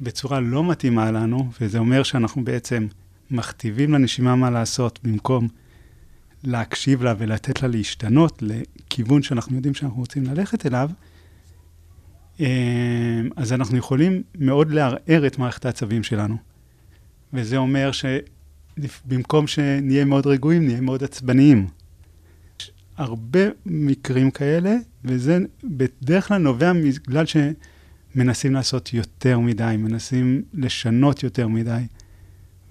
בצורה לא מתאימה לנו, וזה אומר שאנחנו בעצם מכתיבים לנשימה מה לעשות, במקום להקשיב לה ולתת לה להשתנות לכיוון שאנחנו יודעים שאנחנו רוצים ללכת אליו, אה, אז אנחנו יכולים מאוד לערער את מערכת העצבים שלנו. וזה אומר שבמקום שנהיה מאוד רגועים, נהיה מאוד עצבניים. הרבה מקרים כאלה, וזה בדרך כלל נובע בגלל שמנסים לעשות יותר מדי, מנסים לשנות יותר מדי,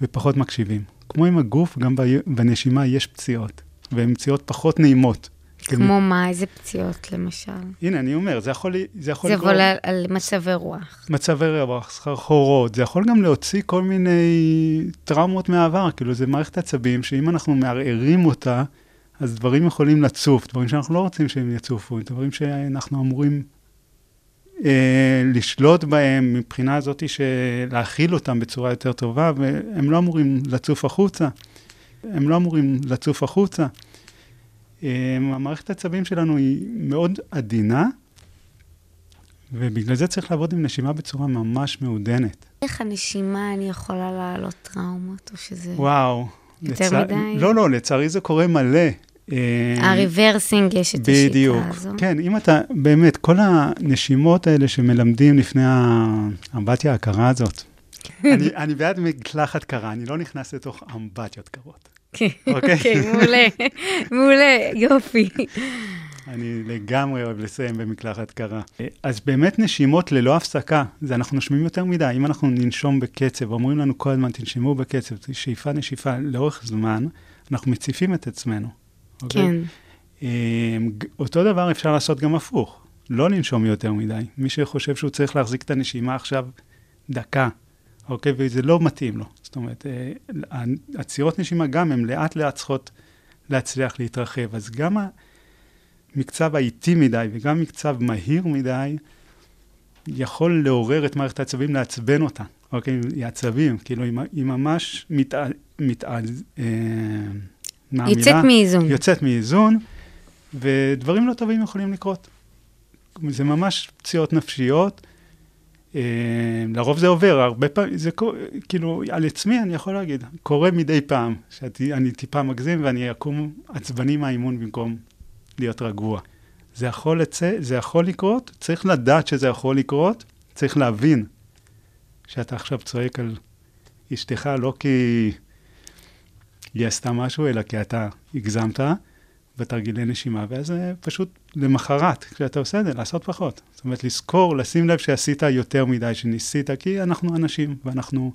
ופחות מקשיבים. כמו עם הגוף, גם בנשימה יש פציעות, והן פציעות פחות נעימות.
כמו מה, איזה פציעות למשל?
הנה, אני אומר, זה יכול, זה יכול
זה יבוא על- על מצבי רוח.
מצבי רוח, סחרחורות, זה יכול גם להוציא כל מיני טראומות מהעבר, כאילו זה מערכת עצבים שאם אנחנו מערערים אותה, אז דברים יכולים לצוף, דברים שאנחנו לא רוצים שהם יצופו, דברים שאנחנו אמורים אה, לשלוט בהם מבחינה הזאת של להכיל אותם בצורה יותר טובה, והם לא אמורים לצוף החוצה. הם לא אמורים לצוף החוצה. אה, המערכת העצבים שלנו היא מאוד עדינה, ובגלל זה צריך לעבוד עם נשימה בצורה ממש מעודנת.
איך הנשימה אני יכולה להעלות טראומות, או שזה...
וואו.
יותר
לצע-
מדי?
לא, לא, לצערי זה קורה מלא. אה,
הריברסינג, יש את השיטה
בדיוק.
הזו.
כן, אם אתה, באמת, כל הנשימות האלה שמלמדים לפני האמבטיה הקרה הזאת, אני, אני בעד מקלחת קרה, אני לא נכנס לתוך אמבטיות קרות.
כן,
אוקיי.
כן, מעולה, מעולה, יופי.
אני לגמרי אוהב לסיים במקלחת קרה. אז באמת נשימות ללא הפסקה, זה אנחנו נושמים יותר מדי. אם אנחנו ננשום בקצב, אומרים לנו כל הזמן, תנשמו בקצב, שאיפה נשיפה לאורך זמן, אנחנו מציפים את עצמנו. אוקיי?
כן,
אמ, אותו דבר אפשר לעשות גם הפוך, לא לנשום יותר מדי. מי שחושב שהוא צריך להחזיק את הנשימה עכשיו דקה, אוקיי? וזה לא מתאים לו. זאת אומרת, אה, עצירות נשימה גם הן לאט לאט צריכות להצליח להתרחב. אז גם המקצב האיטי מדי וגם מקצב מהיר מדי, יכול לעורר את מערכת העצבים, לעצבן אותה, אוקיי? היא עצבים, כאילו היא, היא ממש מתע... מתע... אה, מה
יוצאת? מאיזון.
יוצאת מאיזון, ודברים לא טובים יכולים לקרות. זה ממש פציעות נפשיות. אה, לרוב זה עובר, הרבה פעמים, זה כאילו, על עצמי אני יכול להגיד, קורה מדי פעם, שאני טיפה מגזים ואני אקום עצבני מהאימון במקום להיות רגוע. זה יכול, לצא, זה יכול לקרות, צריך לדעת שזה יכול לקרות, צריך להבין שאתה עכשיו צועק על אשתך, לא כי היא עשתה משהו, אלא כי אתה הגזמת בתרגילי נשימה, ואז פשוט למחרת, כשאתה עושה את זה, לעשות פחות. זאת אומרת, לזכור, לשים לב שעשית יותר מדי, שניסית, כי אנחנו אנשים, ואנחנו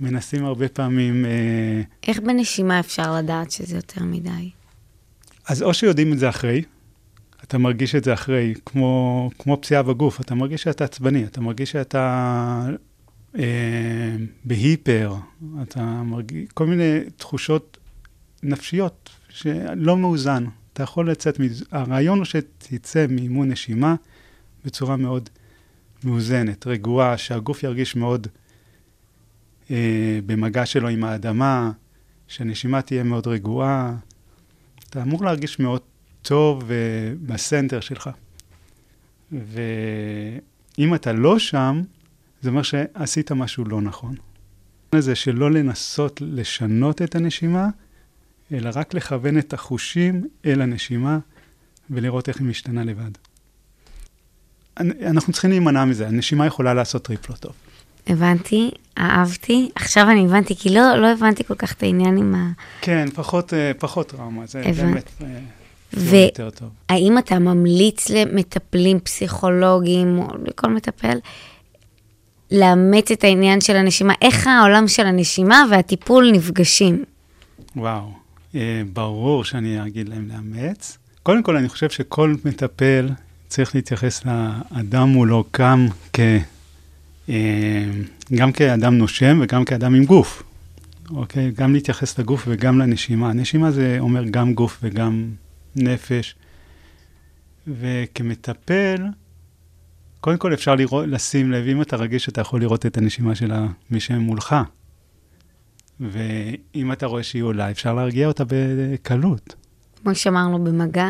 מנסים הרבה פעמים... אה,
איך בנשימה אפשר לדעת שזה יותר מדי?
אז או שיודעים את זה אחרי, אתה מרגיש את זה אחרי, כמו, כמו פציעה בגוף, אתה מרגיש שאתה עצבני, אתה מרגיש שאתה בהיפר, אתה מרגיש כל מיני תחושות נפשיות שלא מאוזן. אתה יכול לצאת, מזה. הרעיון הוא שתצא מאימון נשימה בצורה מאוד מאוזנת, רגועה, שהגוף ירגיש מאוד אה, במגע שלו עם האדמה, שהנשימה תהיה מאוד רגועה. אתה אמור להרגיש מאוד טוב uh, בסנטר שלך. ואם אתה לא שם, זה אומר שעשית משהו לא נכון. זה שלא לנסות לשנות את הנשימה, אלא רק לכוון את החושים אל הנשימה ולראות איך היא משתנה לבד. אנחנו צריכים להימנע מזה, הנשימה יכולה לעשות טריפ לא טוב.
הבנתי, אהבתי. עכשיו אני הבנתי, כי לא, לא הבנתי כל כך את העניין עם ה...
כן, פחות, אה, פחות טראומה, זה
הבנתי.
באמת אה, יותר טוב.
האם אתה ממליץ למטפלים פסיכולוגיים או לכל מטפל לאמץ את העניין של הנשימה? איך העולם של הנשימה והטיפול נפגשים?
וואו, אה, ברור שאני אגיד להם לאמץ. קודם כל, אני חושב שכל מטפל צריך להתייחס לאדם מולו גם כ... אה, גם כאדם נושם וגם כאדם עם גוף, אוקיי? גם להתייחס לגוף וגם לנשימה. נשימה זה אומר גם גוף וגם נפש. וכמטפל, קודם כל אפשר לראות, לשים לב, אם אתה רגיש, אתה יכול לראות את הנשימה של מי שמולך. ואם אתה רואה שהיא עולה, אפשר להרגיע אותה בקלות.
כמו שאמרנו, במגע,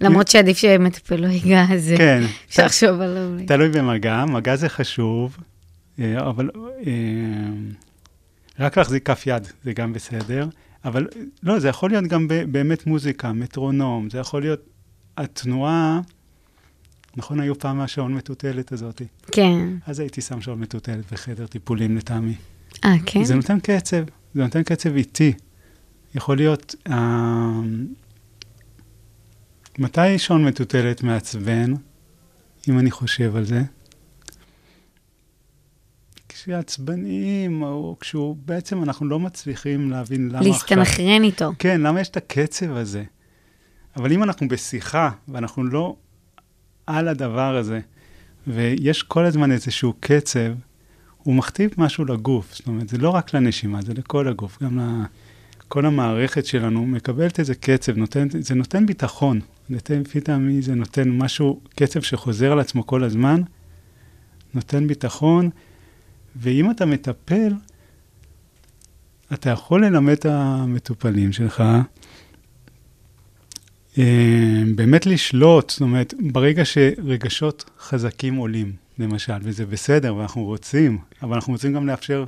למרות שעדיף שמטפל לא ייגע, אז
כן.
אפשר לחשוב עליו.
תלוי במגע, מגע זה חשוב, אה, אבל אה, רק להחזיק כף יד זה גם בסדר, אבל לא, זה יכול להיות גם באמת מוזיקה, מטרונום, זה יכול להיות התנועה, נכון, היו פעם השעון מטוטלת הזאתי,
כן.
אז הייתי שם שעון מטוטלת בחדר טיפולים לטעמי.
אה, כן?
זה נותן קצב, זה נותן קצב איטי. יכול להיות, אה, מתי שעון מטוטלת מעצבן, אם אני חושב על זה? כשעצבניים, או כשהוא, בעצם אנחנו לא מצליחים להבין למה עכשיו...
להסתנכרן איתו.
כן, למה יש את הקצב הזה? אבל אם אנחנו בשיחה, ואנחנו לא על הדבר הזה, ויש כל הזמן איזשהו קצב, הוא מכתיב משהו לגוף. זאת אומרת, זה לא רק לנשימה, זה לכל הגוף. גם ל... כל המערכת שלנו מקבלת איזה קצב, נותן, זה נותן ביטחון. נותן, לפי טעמי זה נותן משהו, קצב שחוזר על עצמו כל הזמן, נותן ביטחון, ואם אתה מטפל, אתה יכול ללמד את המטופלים שלך באמת לשלוט, זאת אומרת, ברגע שרגשות חזקים עולים, למשל, וזה בסדר, ואנחנו רוצים, אבל אנחנו רוצים גם לאפשר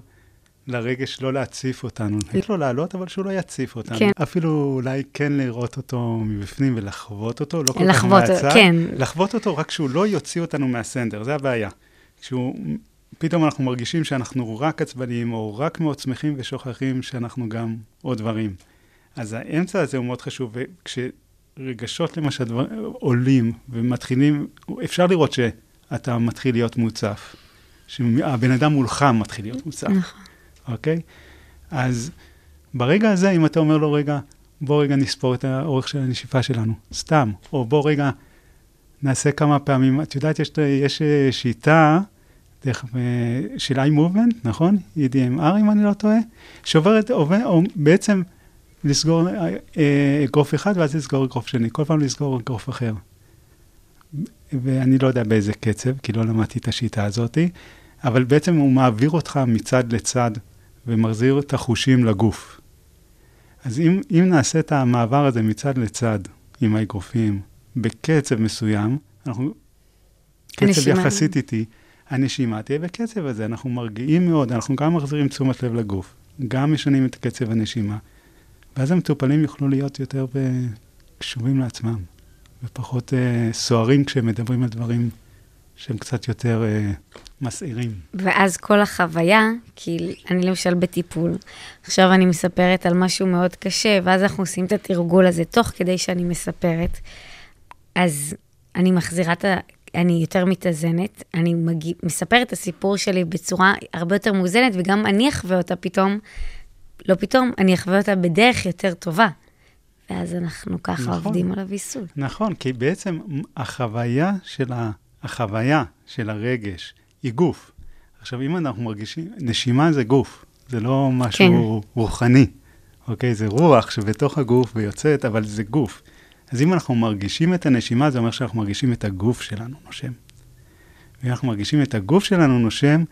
לרגש לא להציף אותנו. לתת לו לעלות, אבל שהוא לא יציף אותנו.
כן.
אפילו אולי כן לראות אותו מבפנים ולחוות אותו, לא כל כך מהצד.
כן.
לחוות אותו, רק שהוא לא יוציא אותנו מהסנדר, זה הבעיה. כשהוא, פתאום אנחנו מרגישים שאנחנו רק עצבניים, או רק מאוד שמחים ושוכחים שאנחנו גם עוד דברים. אז האמצע הזה הוא מאוד חשוב, וכשרגשות למשל דבר, עולים ומתחילים, אפשר לראות שאתה מתחיל להיות מוצף. שהבן אדם מולך מתחיל להיות מוצף.
נכון.
אוקיי? אז ברגע הזה, אם אתה אומר לו, רגע, בוא רגע נספור את האורך של הנשיפה שלנו, סתם, או בוא רגע נעשה כמה פעמים, את יודעת, יש, יש אה, שיטה, דרך, אה, של איי מובמנט, נכון? EDMR, אם אני לא טועה, שעוברת, עובד, או בעצם לסגור אה, אה, אגרוף אחד ואז לסגור אגרוף שני, כל פעם לסגור אגרוף אחר. ואני לא יודע באיזה קצב, כי לא למדתי את השיטה הזאתי, אבל בעצם הוא מעביר אותך מצד לצד ומחזיר את החושים לגוף. אז אם, אם נעשה את המעבר הזה מצד לצד עם האגרופים בקצב מסוים, אנחנו, קצב. יחסית איטי, הנשימה תהיה בקצב הזה, אנחנו מרגיעים מאוד, אנחנו גם מחזירים תשומת לב לגוף, גם משנים את קצב הנשימה, ואז המטופלים יוכלו להיות יותר ב- קשובים לעצמם, ופחות uh, סוערים כשהם מדברים על דברים שהם קצת יותר uh, מסעירים.
ואז כל החוויה, כי אני למשל בטיפול, עכשיו אני מספרת על משהו מאוד קשה, ואז אנחנו עושים את התרגול הזה תוך כדי שאני מספרת, אז אני מחזירה את ה... אני יותר מתאזנת, אני מגיע, מספרת את הסיפור שלי בצורה הרבה יותר מאוזנת, וגם אני אחווה אותה פתאום, לא פתאום, אני אחווה אותה בדרך יותר טובה. ואז אנחנו ככה
נכון.
עובדים על הוויסות.
נכון, כי בעצם החוויה של, ה, החוויה של הרגש היא גוף. עכשיו, אם אנחנו מרגישים, נשימה זה גוף, זה לא משהו כן. רוחני, אוקיי? זה רוח שבתוך הגוף ויוצאת, אבל זה גוף. אז אם אנחנו מרגישים את הנשימה, זה אומר שאנחנו מרגישים את הגוף שלנו נושם. ואם אנחנו מרגישים את הגוף שלנו נושם,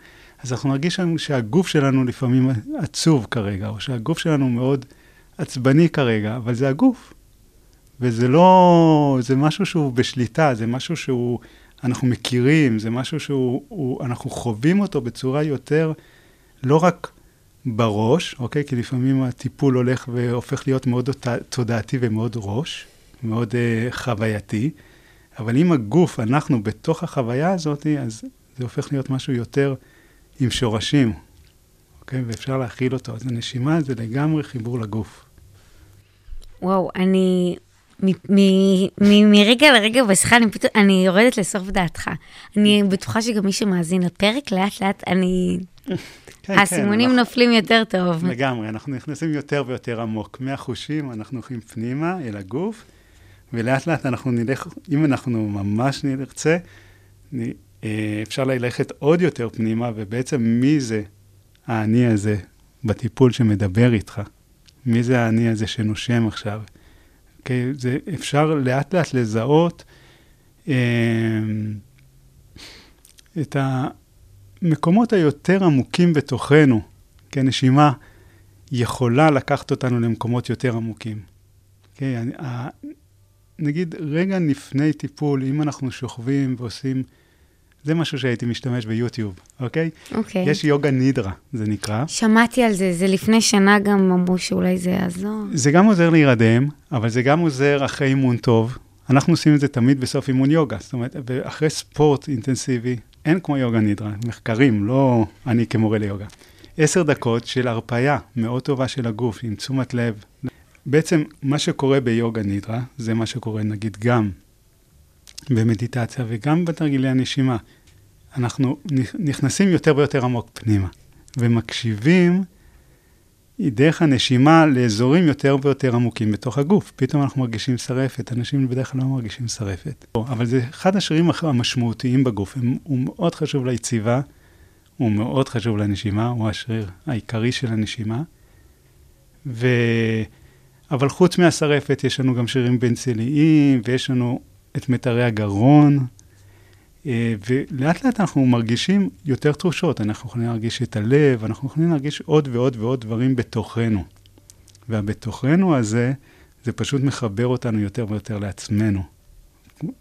אז אנחנו נרגיש שהגוף שלנו לפעמים עצוב כרגע, או שהגוף שלנו מאוד עצבני כרגע, אבל זה הגוף. וזה לא, זה משהו שהוא בשליטה, זה משהו שהוא, אנחנו מכירים, זה משהו שהוא, הוא, אנחנו חווים אותו בצורה יותר, לא רק בראש, אוקיי? כי לפעמים הטיפול הולך והופך להיות מאוד תודעתי ומאוד ראש, מאוד uh, חווייתי, אבל אם הגוף, אנחנו בתוך החוויה הזאת, אז זה הופך להיות משהו יותר עם שורשים, אוקיי? ואפשר להכיל אותו. אז הנשימה זה לגמרי חיבור לגוף.
וואו, אני... מרגע לרגע בשיחה, אני פתאום, אני יורדת לסוף דעתך. אני בטוחה שגם מי שמאזין לפרק, לאט לאט אני...
כן,
האסימונים
אנחנו-
נופלים יותר טוב.
לגמרי, אנחנו נכנסים יותר ויותר עמוק. מהחושים אנחנו הולכים פנימה אל הגוף, ולאט לאט אנחנו נלך, אם אנחנו ממש נרצה, אפשר ללכת עוד יותר פנימה, ובעצם מי זה האני הזה בטיפול שמדבר איתך? מי זה האני הזה שנושם עכשיו? אוקיי, זה אפשר לאט לאט לזהות אה, את המקומות היותר עמוקים בתוכנו, כי הנשימה יכולה לקחת אותנו למקומות יותר עמוקים. אוקיי, אני- ה- נגיד רגע לפני טיפול, אם אנחנו שוכבים ועושים, זה משהו שהייתי משתמש ביוטיוב, אוקיי?
אוקיי.
יש יוגה נידרה, זה נקרא.
שמעתי על זה, זה לפני שנה גם אמרו שאולי זה יעזור.
זה גם עוזר להירדם, אבל זה גם עוזר אחרי אימון טוב. אנחנו עושים את זה תמיד בסוף אימון יוגה. זאת אומרת, אחרי ספורט אינטנסיבי, אין כמו יוגה נידרה. מחקרים, לא אני כמורה ליוגה. עשר דקות של הרפאיה מאוד טובה של הגוף, עם תשומת לב. בעצם, מה שקורה ביוגה נידרה, זה מה שקורה נגיד גם במדיטציה וגם בתרגילי הנשימה. אנחנו נכנסים יותר ויותר עמוק פנימה, ומקשיבים דרך הנשימה לאזורים יותר ויותר עמוקים בתוך הגוף. פתאום אנחנו מרגישים שרפת, אנשים בדרך כלל לא מרגישים שרפת. אבל זה אחד השרירים המשמעותיים בגוף, הוא מאוד חשוב ליציבה, הוא מאוד חשוב לנשימה, הוא השריר העיקרי של הנשימה. ו... אבל חוץ מהשרפת יש לנו גם שרירים בין-צליים, ויש לנו את מיתרי הגרון, אה, ולאט לאט אנחנו מרגישים יותר תחושות, אנחנו יכולים להרגיש את הלב, אנחנו יכולים להרגיש עוד ועוד ועוד דברים בתוכנו. והבתוכנו הזה, זה פשוט מחבר אותנו יותר ויותר לעצמנו,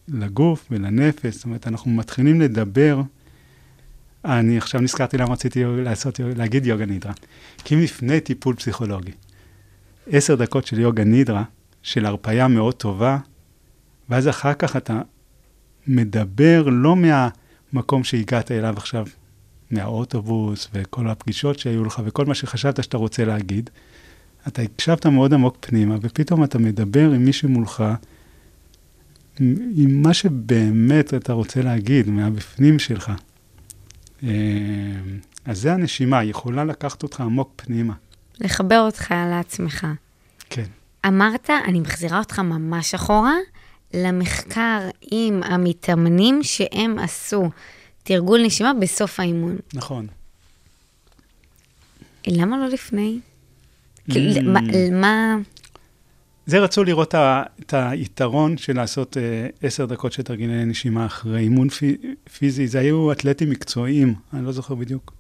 לגוף ולנפש, זאת אומרת, אנחנו מתחילים לדבר, אני עכשיו נזכרתי למה רציתי לעשות, להגיד יוגה נידרה. כי אם לפני טיפול פסיכולוגי, עשר דקות של יוגה נידרה, של הרפאיה מאוד טובה, ואז אחר כך אתה מדבר לא מהמקום שהגעת אליו עכשיו, מהאוטובוס וכל הפגישות שהיו לך וכל מה שחשבת שאתה רוצה להגיד, אתה הקשבת מאוד עמוק פנימה, ופתאום אתה מדבר עם מישהו מולך, עם, עם מה שבאמת אתה רוצה להגיד, מהבפנים שלך. אה, אז זה הנשימה, היא יכולה לקחת אותך עמוק פנימה.
לחבר אותך לעצמך.
כן.
אמרת, אני מחזירה אותך ממש אחורה, למחקר עם המתאמנים שהם עשו תרגול נשימה בסוף האימון.
נכון.
למה לא לפני?
Mm.
מה-.
זה רצו לראות את היתרון של לעשות אה, עשר דקות של תרגילי נשימה אחרי אימון פי, פיזי. זה היו אתלטים מקצועיים, אני לא זוכר בדיוק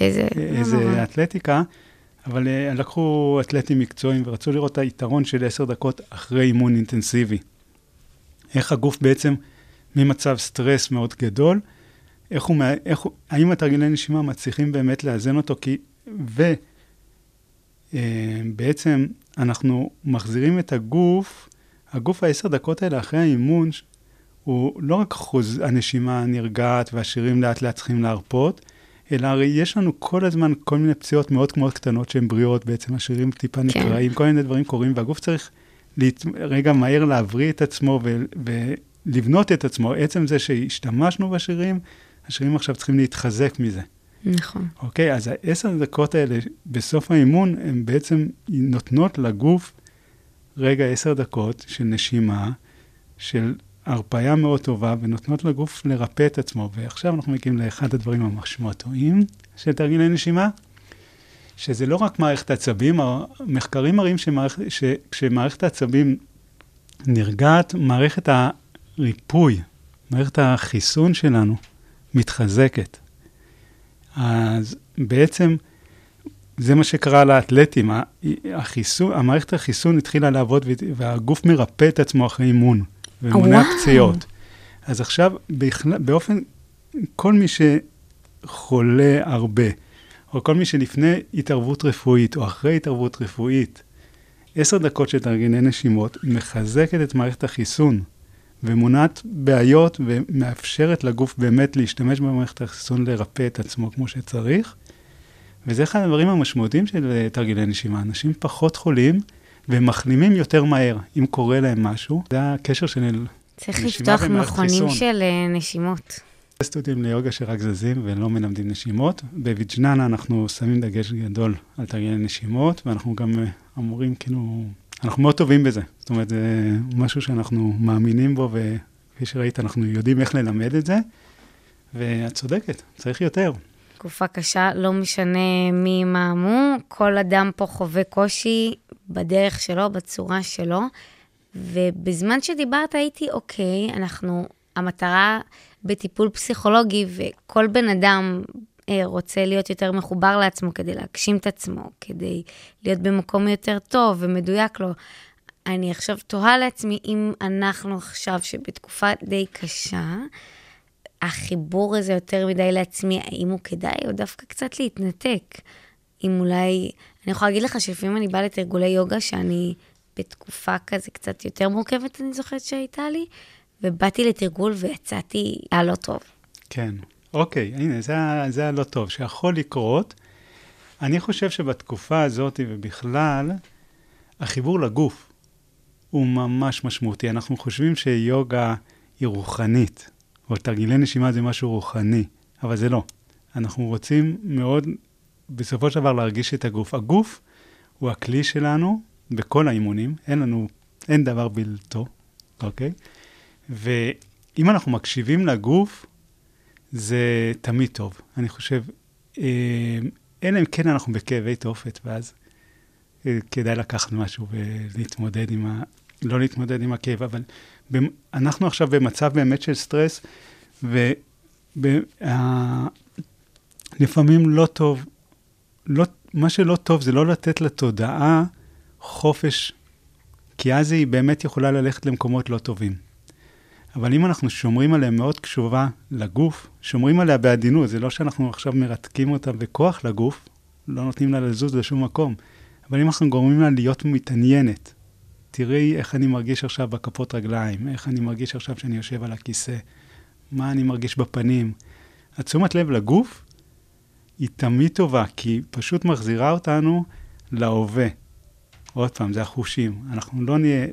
איזה... לא
איזה
נורא.
אתלטיקה, אבל אה, לקחו אתלטים מקצועיים ורצו לראות את היתרון של עשר דקות אחרי אימון אינטנסיבי. איך הגוף בעצם, ממצב סטרס מאוד גדול, איך הוא, איך הוא, האם התרגילי נשימה מצליחים באמת לאזן אותו, כי, ובעצם אנחנו מחזירים את הגוף, הגוף העשר דקות האלה אחרי האימון, הוא לא רק חוז, הנשימה נרגעת והשירים לאט לאט צריכים להרפות, אלא הרי יש לנו כל הזמן כל מיני פציעות מאוד מאוד קטנות שהן בריאות, בעצם השירים טיפה
כן.
נקרעים, כל מיני דברים קורים, והגוף צריך להת... רגע מהר להבריא את עצמו ו... ולבנות את עצמו. עצם זה שהשתמשנו בשירים, השירים עכשיו צריכים להתחזק מזה.
נכון.
אוקיי? אז העשר דקות האלה בסוף האימון, הן בעצם נותנות לגוף רגע עשר דקות של נשימה, של הרפאיה מאוד טובה, ונותנות לגוף לרפא את עצמו. ועכשיו אנחנו מגיעים לאחד הדברים המשמעותיים של תרגילי נשימה, שזה לא רק מערכת העצבים, המחקרים מראים שמערכ... שכשמערכת העצבים נרגעת, מערכת הריפוי, מערכת החיסון שלנו מתחזקת. אז בעצם זה מה שקרה לאתלטים, החיסון, המערכת החיסון התחילה לעבוד והגוף מרפא את עצמו אחרי אימון ומונע. פציעות. אז עכשיו, באופן, כל מי שחולה הרבה, או כל מי שלפני התערבות רפואית או אחרי התערבות רפואית, עשר דקות של תרגילי נשימות, מחזקת את מערכת החיסון ומונעת בעיות ומאפשרת לגוף באמת להשתמש במערכת החיסון לרפא את עצמו כמו שצריך. וזה אחד הדברים המשמעותיים של אה, תרגילי נשימה. אנשים פחות חולים ומחלימים יותר מהר, אם קורה להם משהו. זה הקשר של
צריך לפתוח מכונים
חיסון.
של אה, נשימות.
סטודיו ליוגה שרק זזים ולא מלמדים נשימות. בוויג'ננה אנחנו שמים דגש גדול על תרגילי נשימות, ואנחנו גם אה, אמורים, כאילו, אנחנו מאוד טובים בזה. זאת אומרת, זה משהו שאנחנו מאמינים בו, וכפי שראית, אנחנו יודעים איך ללמד את זה. ואת צודקת, צריך יותר.
תקופה קשה, לא משנה מי מה מו, כל אדם פה חווה קושי בדרך שלו, בצורה שלו. ובזמן שדיברת הייתי, אוקיי, אנחנו, המטרה בטיפול פסיכולוגי, וכל בן אדם אה, רוצה להיות יותר מחובר לעצמו כדי להגשים את עצמו, כדי להיות במקום יותר טוב ומדויק לו. אני עכשיו תוהה לעצמי אם אנחנו עכשיו, שבתקופה די קשה, החיבור הזה יותר מדי לעצמי, האם הוא כדאי או דווקא קצת להתנתק? אם אולי, אני יכולה להגיד לך שלפעמים אני באה לתרגולי יוגה שאני בתקופה כזה קצת יותר מורכבת, אני זוכרת שהייתה לי, ובאתי לתרגול ויצאתי, היה לא טוב.
כן. אוקיי, הנה, זה, זה הלא טוב, שיכול לקרות. אני חושב שבתקופה הזאת ובכלל, החיבור לגוף הוא ממש משמעותי. אנחנו חושבים שיוגה היא רוחנית, או תרגילי נשימה זה משהו רוחני, אבל זה לא. אנחנו רוצים מאוד, בסופו של דבר, להרגיש את הגוף. הגוף הוא הכלי שלנו בכל האימונים, אין לנו, אין דבר בלתו, אוקיי? ואם אנחנו מקשיבים לגוף, זה תמיד טוב. אני חושב, אה, אלא אם כן אנחנו בכאבי תופת, ואז אה, כדאי לקחת משהו ולהתמודד עם ה... לא להתמודד עם הכאב, אבל אנחנו עכשיו במצב באמת של סטרס, ולפעמים לא טוב, לא, מה שלא טוב זה לא לתת לתודעה חופש, כי אז היא באמת יכולה ללכת למקומות לא טובים. אבל אם אנחנו שומרים עליה מאוד קשובה לגוף, שומרים עליה בעדינות, זה לא שאנחנו עכשיו מרתקים אותה בכוח לגוף, לא נותנים לה לזוז לשום מקום, אבל אם אנחנו גורמים לה להיות מתעניינת, תראי איך אני מרגיש עכשיו בכפות רגליים, איך אני מרגיש עכשיו שאני יושב על הכיסא, מה אני מרגיש בפנים. התשומת לב לגוף היא תמיד טובה, כי היא פשוט מחזירה אותנו להווה. עוד פעם, זה החושים. אנחנו לא נהיה,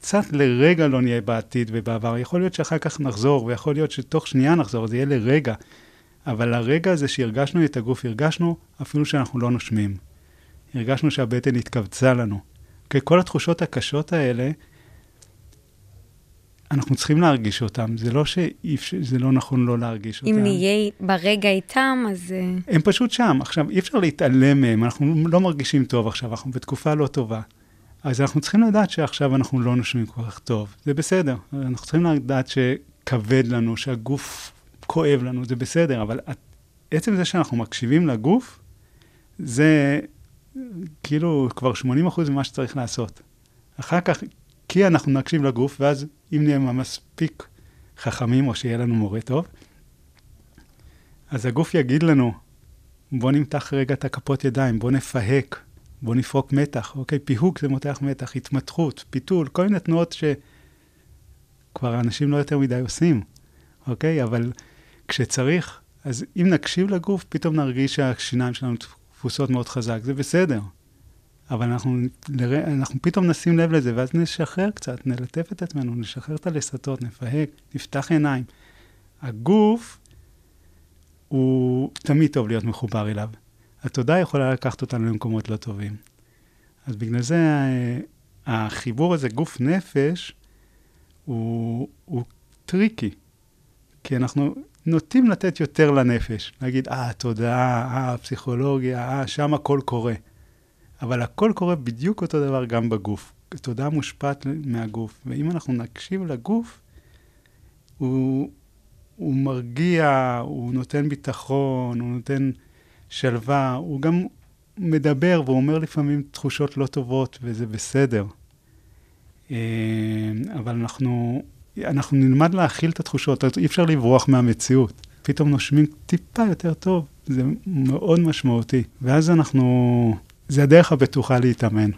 קצת לרגע לא נהיה בעתיד ובעבר. יכול להיות שאחר כך נחזור, ויכול להיות שתוך שנייה נחזור, זה יהיה לרגע. אבל הרגע הזה שהרגשנו את הגוף, הרגשנו אפילו שאנחנו לא נושמים. הרגשנו שהבטן התכווצה לנו. כי כל התחושות הקשות האלה, אנחנו צריכים להרגיש אותן. זה לא שזה לא נכון לא להרגיש אותן.
אם נהיה ברגע איתם, אז... אה,
הם פשוט שם. עכשיו, אי אפשר להתעלם מהם, אנחנו לא מרגישים טוב עכשיו, אנחנו בתקופה לא טובה. אז אנחנו צריכים לדעת שעכשיו אנחנו לא נושמים כל כך טוב, זה בסדר. אנחנו צריכים לדעת שכבד לנו, שהגוף כואב לנו, זה בסדר, אבל עצם זה שאנחנו מקשיבים לגוף, זה כאילו כבר 80% ממה שצריך לעשות. אחר כך, כי אנחנו נקשיב לגוף, ואז אם נהיה מספיק חכמים, או שיהיה לנו מורה טוב, אז הגוף יגיד לנו, בוא נמתח רגע את הכפות ידיים, בוא נפהק, בוא נפרוק מתח, אוקיי? פיהוק זה מותח מתח, התמתחות, פיתול, כל מיני תנועות שכבר אנשים לא יותר מדי עושים, אוקיי? אבל כשצריך, אז אם נקשיב לגוף, פתאום נרגיש שהשיניים שלנו תפוסות מאוד חזק, זה בסדר. אבל אנחנו, אנחנו פתאום נשים לב לזה, ואז נשחרר קצת, נלטף את עצמנו, נשחרר את הלסתות, נפהק, נפתח עיניים. הגוף הוא תמיד טוב להיות מחובר אליו. התודעה יכולה לקחת אותנו למקומות לא טובים. אז בגלל זה החיבור הזה, גוף נפש, הוא, הוא טריקי. כי אנחנו נוטים לתת יותר לנפש. להגיד, אה, תודעה, אה, פסיכולוגיה, אה, שם הכל קורה. אבל הכל קורה בדיוק אותו דבר גם בגוף. תודעה מושפעת מהגוף. ואם אנחנו נקשיב לגוף, הוא, הוא מרגיע, הוא נותן ביטחון, הוא נותן שלווה, הוא גם מדבר והוא אומר לפעמים תחושות לא טובות, וזה בסדר. אבל אנחנו, אנחנו נלמד להכיל את התחושות, אי אפשר לברוח מהמציאות. פתאום נושמים טיפה יותר טוב, זה מאוד משמעותי. ואז אנחנו, זה הדרך הבטוחה להתאמן,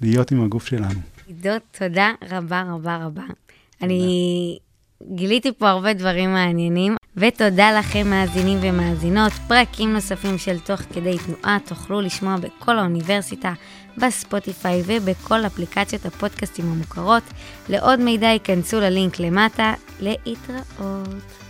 להיות עם הגוף שלנו.
עידו, תודה רבה רבה רבה. אני גיליתי פה הרבה דברים מעניינים, ותודה לכם מאזינים ומאזינות. פרקים נוספים של תוך כדי תנועה תוכלו לשמוע בכל האוניברסיטה, בספוטיפיי ובכל אפליקציות הפודקאסטים המוכרות. לעוד מידע ייכנסו ללינק למטה. להתראות.